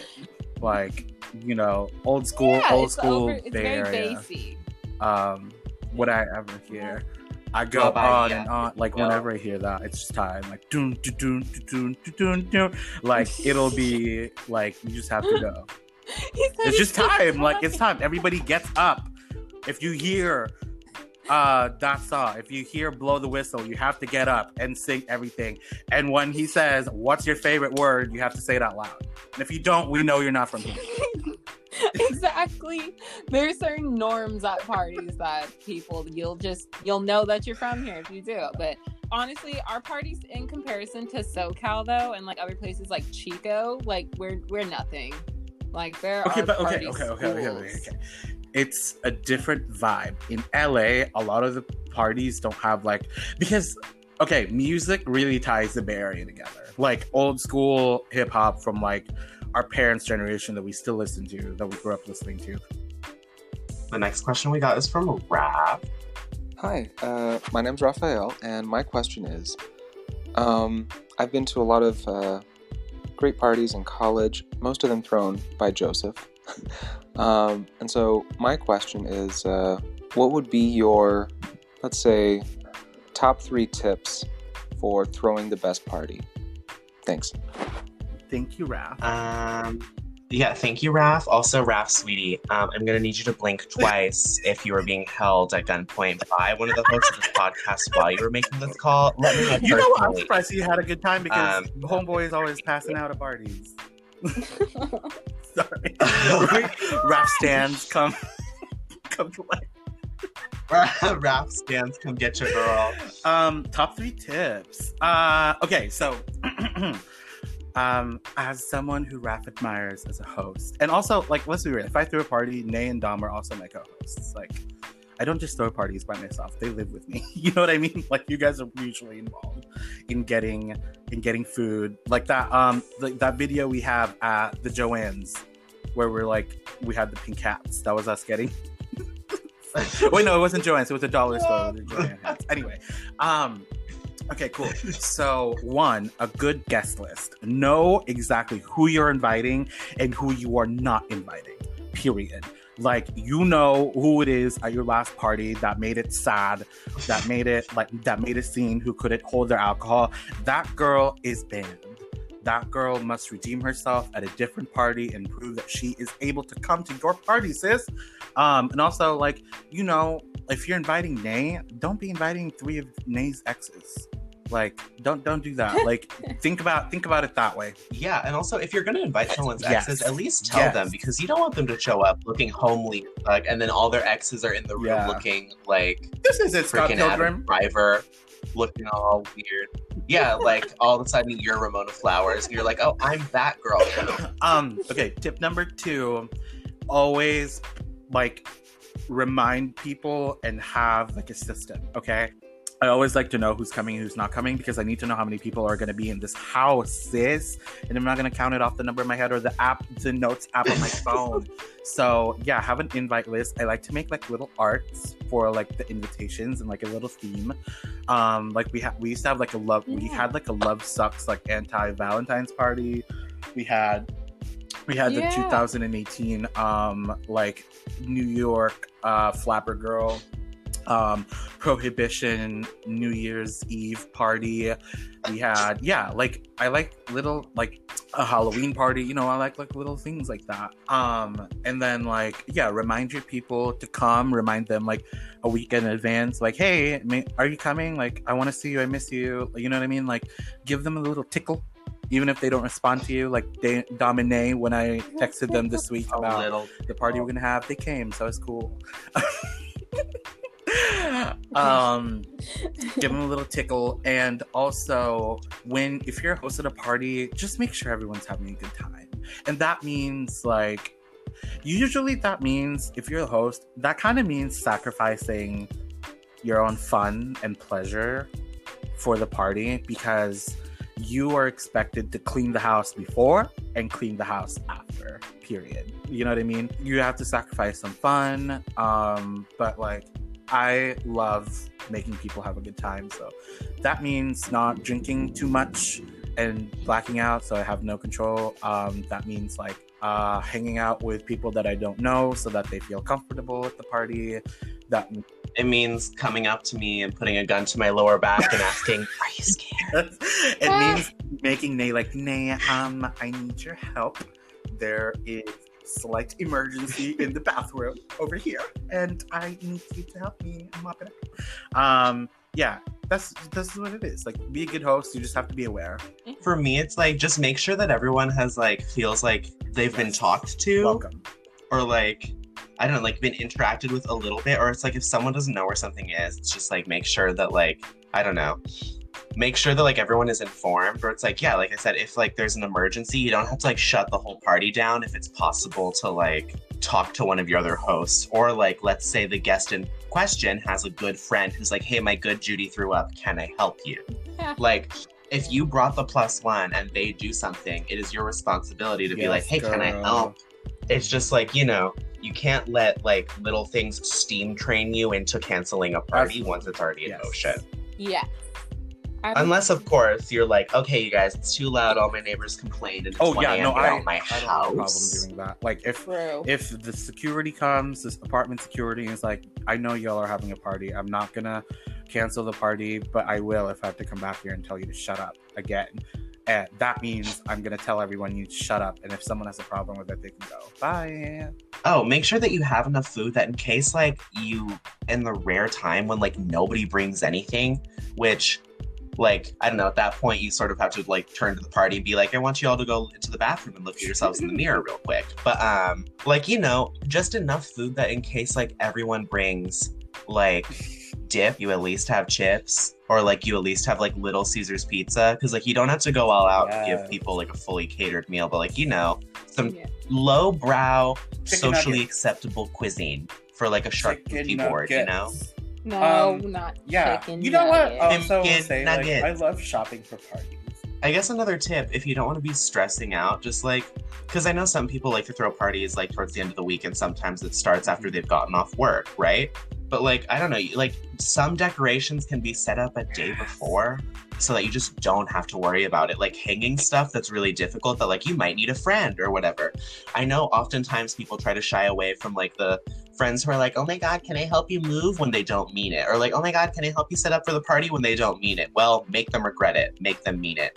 Like, you know, old school, yeah, old it's school over, it's Bay very Area. bassy. Um, what I ever hear. I go Well, on yeah. and on. Like Yeah. whenever I hear that, it's just time. Like doon doon doon doon doon doon doon. Like it'll be like you just have to go. It's just time. Like it's time. Everybody gets up. If you hear uh song, if you hear blow the whistle, you have to get up and sing everything. And when he says, "What's your favorite word?" you have to say it out loud. And if you don't, we know you're not from here. exactly. There's certain norms at parties that people you'll just you'll know that you're from here if you do. But honestly, our parties in comparison to SoCal though, and like other places like Chico, like we're we're nothing. Like there Okay, are but okay, okay, okay, okay, okay, okay. It's a different vibe. In LA, a lot of the parties don't have like because okay, music really ties the Bay Area together. Like old school hip hop from like our parents' generation that we still listen to, that we grew up listening to. The next question we got is from Raph. Hi, uh, my name's Raphael, and my question is um, I've been to a lot of uh, great parties in college, most of them thrown by Joseph. um, and so, my question is uh, what would be your, let's say, top three tips for throwing the best party? Thanks. Thank you, Raph. Um, yeah, thank you, Raph. Also, Raph, sweetie, um, I'm gonna need you to blink twice if you were being held at gunpoint by one of the hosts of this podcast while you were making this call. Let me know you know what? I'm surprised you had a good time because Um, homeboy is always passing out at parties. Sorry. Raph stands come come to life. Raph stands, come get your girl. Um, top three tips. Uh, okay, so Um, as someone who Raph admires as a host, and also like let's be real, if I threw a party, Ney and Dom are also my co-hosts. Like, I don't just throw parties by myself; they live with me. you know what I mean? Like, you guys are usually involved in getting in getting food, like that. Um, the, that video we have at the Joanne's, where we're like, we had the pink hats. That was us getting. Wait, no, it wasn't Joanne's. It was a dollar store. with Joanne hats. Anyway, um, okay, cool. So, one, a good guest list. Know exactly who you're inviting and who you are not inviting. Period. Like you know who it is at your last party that made it sad, that made it like that made a scene, who couldn't hold their alcohol. That girl is banned. That girl must redeem herself at a different party and prove that she is able to come to your party, sis. Um, and also, like, you know, if you're inviting Ney, don't be inviting three of Ney's exes. Like, don't don't do that. Like, think about think about it that way. Yeah, and also if you're gonna invite someone's Yes. exes, at least tell Yes. them because you don't want them to show up looking homely, like, and then all their exes are in the room Yeah. looking like This is it, Scott freaking Adam Pilgrim. Driver, looking all weird. Yeah, like all of a sudden you're Ramona Flowers, and you're like, oh, I'm that girl. um okay tip number two always like remind people and have like a system okay i always like to know who's coming who's not coming because i need to know how many people are going to be in this house sis. And i'm not going to count it off the number in my head or the app the notes app on my phone. So yeah have an invite list. I like to make like little arts for like the invitations and like a little theme. Um like we had we used to have like a love we had like a love sucks like anti valentine's party. We had we had Yeah. the 2018 um like new york uh flapper girl um prohibition new year's eve party. We had yeah like i like little like a halloween party you know i like like little things like that. Um and then like yeah remind your people to come remind them like a week in advance like hey are you coming? Like i want to see you i miss you you know what i mean? Like give them a little tickle even if they don't respond to you like they, dom and Ney, when i texted them this week about the party we're gonna have they came so it's cool um give them a little tickle. And also when if you're hosting a party just make sure everyone's having a good time. And that means like usually that means if you're a host that kind of means sacrificing your own fun and pleasure for the party because you are expected to clean the house before and clean the house after period. You know what i mean? You have to sacrifice some fun um but like i love making people have a good time so that means not drinking too much and blacking out so i have no control um that means like uh hanging out with people that i don't know so that they feel comfortable at the party that It means coming up to me and putting a gun to my lower back and asking, "Are you scared?" it means making Ney like, Ney, um, I need your help. There is slight emergency in the bathroom over here, and I need you to help me mop it up. Um, yeah, that's that's what it is. Like, be a good host. You just have to be aware. For me, it's like just make sure that everyone has like feels like they've been talked to. Welcome. or like I don't know, like been interacted with a little bit, or it's like if someone doesn't know where something is, it's just like make sure that like I don't know, make sure that like everyone is informed, or it's like yeah, like I said, if like there's an emergency, you don't have to like shut the whole party down if it's possible to like talk to one of your other hosts, or like let's say the guest in question has a good friend who's like, hey, my good Judy threw up, can I help you? Yeah. Like. If you brought the plus one and they do something, it is your responsibility to be like, Yes, "Hey, can I help?" it's just like you know you can't let like little things steam train you into canceling a party Absolutely. once it's already in Yes. motion Yeah. I unless of course you're like okay you guys it's too loud all my neighbors complained and Oh yeah, no, I, my I don't have a problem doing that. Like, if True. if the security comes, this apartment security is like, I know y'all are having a party. I'm not gonna cancel the party, but I will if I have to come back here and tell you to shut up again. And that means I'm gonna tell everyone you shut up. And if someone has a problem with it, they can go. Bye. oh make sure that you have enough food that in case like you in the rare time when like nobody brings anything which like i don't know at that point you sort of have to like turn to the party and be like i want you all to go into the bathroom and look at yourselves in the mirror real quick but um like you know just enough food that in case like everyone brings like dip you at least have chips or like you at least have like Little Caesars pizza because like you don't have to go all out and give people like a fully catered meal, but like you know some Yeah. low brow, Chicken socially nuggets. acceptable cuisine for like a charcuterie Chicken board, you know. Nuggets. No, Um, not Yeah. chicken. you know what? nuggets. Also, Chicken say like I love shopping for parties. I guess another tip if you don't want to be stressing out, just like because I know some people like to throw parties like towards the end of the week, and sometimes it starts after they've gotten off work, right? But like I don't know, like some decorations can be set up a day before, so that you just don't have to worry about it. Like hanging stuff that's really difficult that like you might need a friend or whatever. I know oftentimes people try to shy away from like the friends who are like, "Oh my god, can I help you move?" when they don't mean it, or like, "Oh my god, can I help you set up for the party?" when they don't mean it. Well, make them regret it. Make them mean it.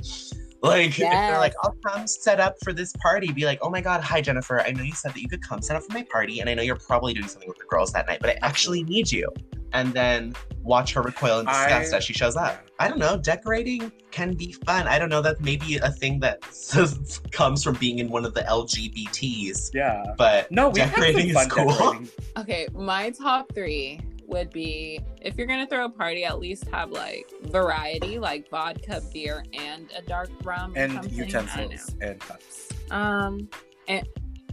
Like if they're like, "I'll come set up for this party," be like, "Oh my god, hi Jennifer. I know you said that you could come set up for my party, and I know you're probably doing something with the girls that night, but I actually need you." And then watch her recoil in disgust I- as she shows up. I don't know. Decorating can be fun. I don't know. That's maybe a thing that comes from being in one of the LGBTs, Yeah. but No, we have decorating some is cool. decorating. Okay, my top three would be if you're gonna throw a party, at least have like variety, like vodka, beer, and a dark rum and. Utensils and cups. Um, and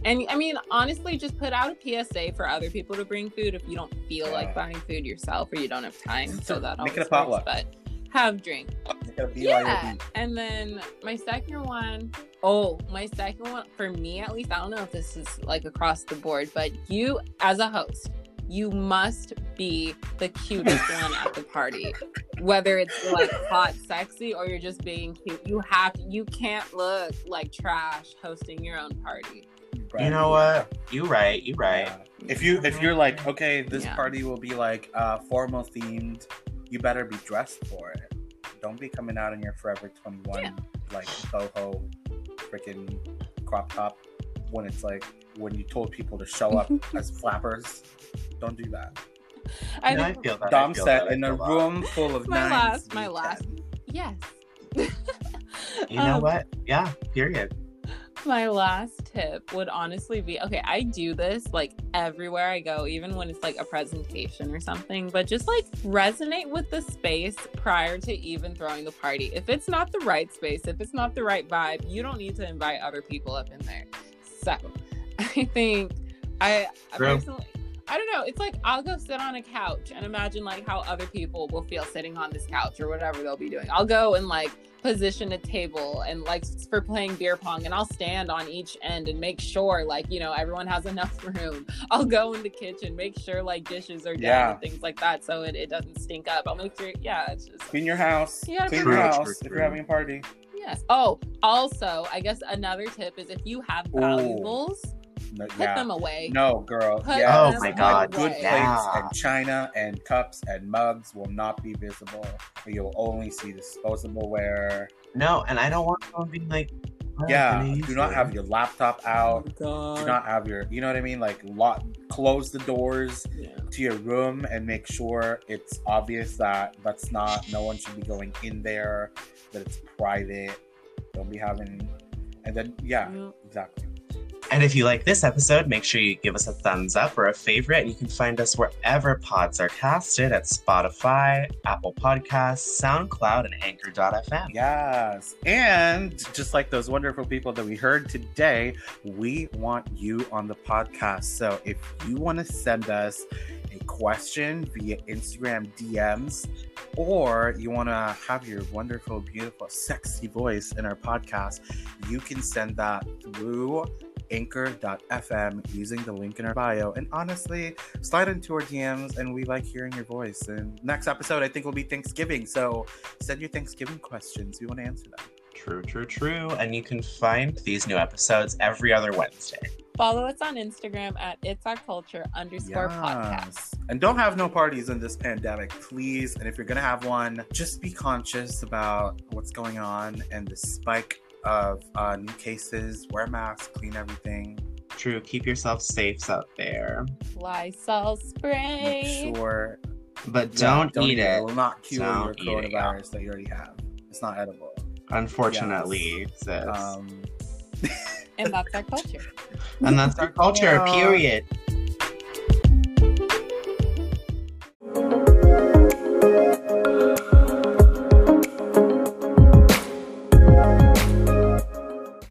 and I mean, honestly, just put out a PSA for other people to bring food if you don't feel Yeah. like buying food yourself or you don't have time. So that Make it a potluck. But have drink. Make it a Yeah. And then my second one, oh, my second one, for me at least, I don't know if this is like across the board, but you as a host, you must be the cutest one at the party. Whether it's like hot, sexy, or you're just being cute, you have you can't look like trash hosting your own party. You know what? You right. You right. Yeah. If you if you're like, okay, this Yeah. party will be like uh formal themed, you better be dressed for it. Don't be coming out in your Forever 21 Yeah. like boho freaking crop top when it's like when you told people to show up as flappers. Don't do that. I No, I think feel that. I Dom feel set that, in a feel that. room full of My nines. last- my last- yes. You know Um, what? Yeah. Period. My last tip would honestly be okay, I do this like everywhere I go, even when it's like a presentation or something, but just like resonate with the space prior to even throwing the party. If it's not the right space, if it's not the right vibe, you don't need to invite other people up in there. So I think I, I personally. I don't know. It's like I'll go sit on a couch and imagine like how other people will feel sitting on this couch or whatever they'll be doing. I'll go and like position a table and like for playing beer pong and I'll stand on each end and make sure like you know everyone has enough room. I'll go in the kitchen, make sure like dishes are done Yeah. and things like that so it, it doesn't stink up. I'll make sure yeah, it's just Clean your house. Yeah, Clean true, your true, house if you're having a party. Yes. Oh, also, I guess another tip is if you have valuables, No, put yeah. them away. No, girl. Put yeah. Oh my God, Good away. plates Yeah. and china and cups and mugs will not be visible. You'll only see disposable ware. No, and I don't want someone being like, "Oh, can I Yeah. Do not have your laptop out. Oh Do not have your, you know what I mean? Like, lock, close the doors Yeah. to your room and make sure it's obvious that that's not, no one should be going in there, that it's private. Don't be having, and then, yeah, Yeah. exactly. And if you like this episode, make sure you give us a thumbs up or a favorite. And You can find us wherever pods are casted at Spotify, Apple Podcasts, SoundCloud, and Anchor.fm. Yes. And just like those wonderful people that we heard today, we want you on the podcast. So if you want to send us a question via Instagram DMs, or you want to have your wonderful, beautiful, sexy voice in our podcast, you can send that through anchor.fm using the link in our bio. And honestly, slide into our DMs and we like hearing your voice. And next episode, I think will be Thanksgiving. So send your Thanksgiving questions. We want to answer them. True, true, true. And you can find these new episodes every other Wednesday. Follow us on Instagram at it's our culture underscore podcast. And don't have no parties in this pandemic, please. And if you're gonna have one, just be conscious about what's going on and the spike of uh, new cases, wear masks, clean everything. True. Keep yourself safe out there. Lysol spray. Make sure. But don't, don't eat, eat, it. It will not cure your coronavirus it, that you already have. It's not edible. Unfortunately, yes. Um... and that's our culture. And that's our culture, yeah. period.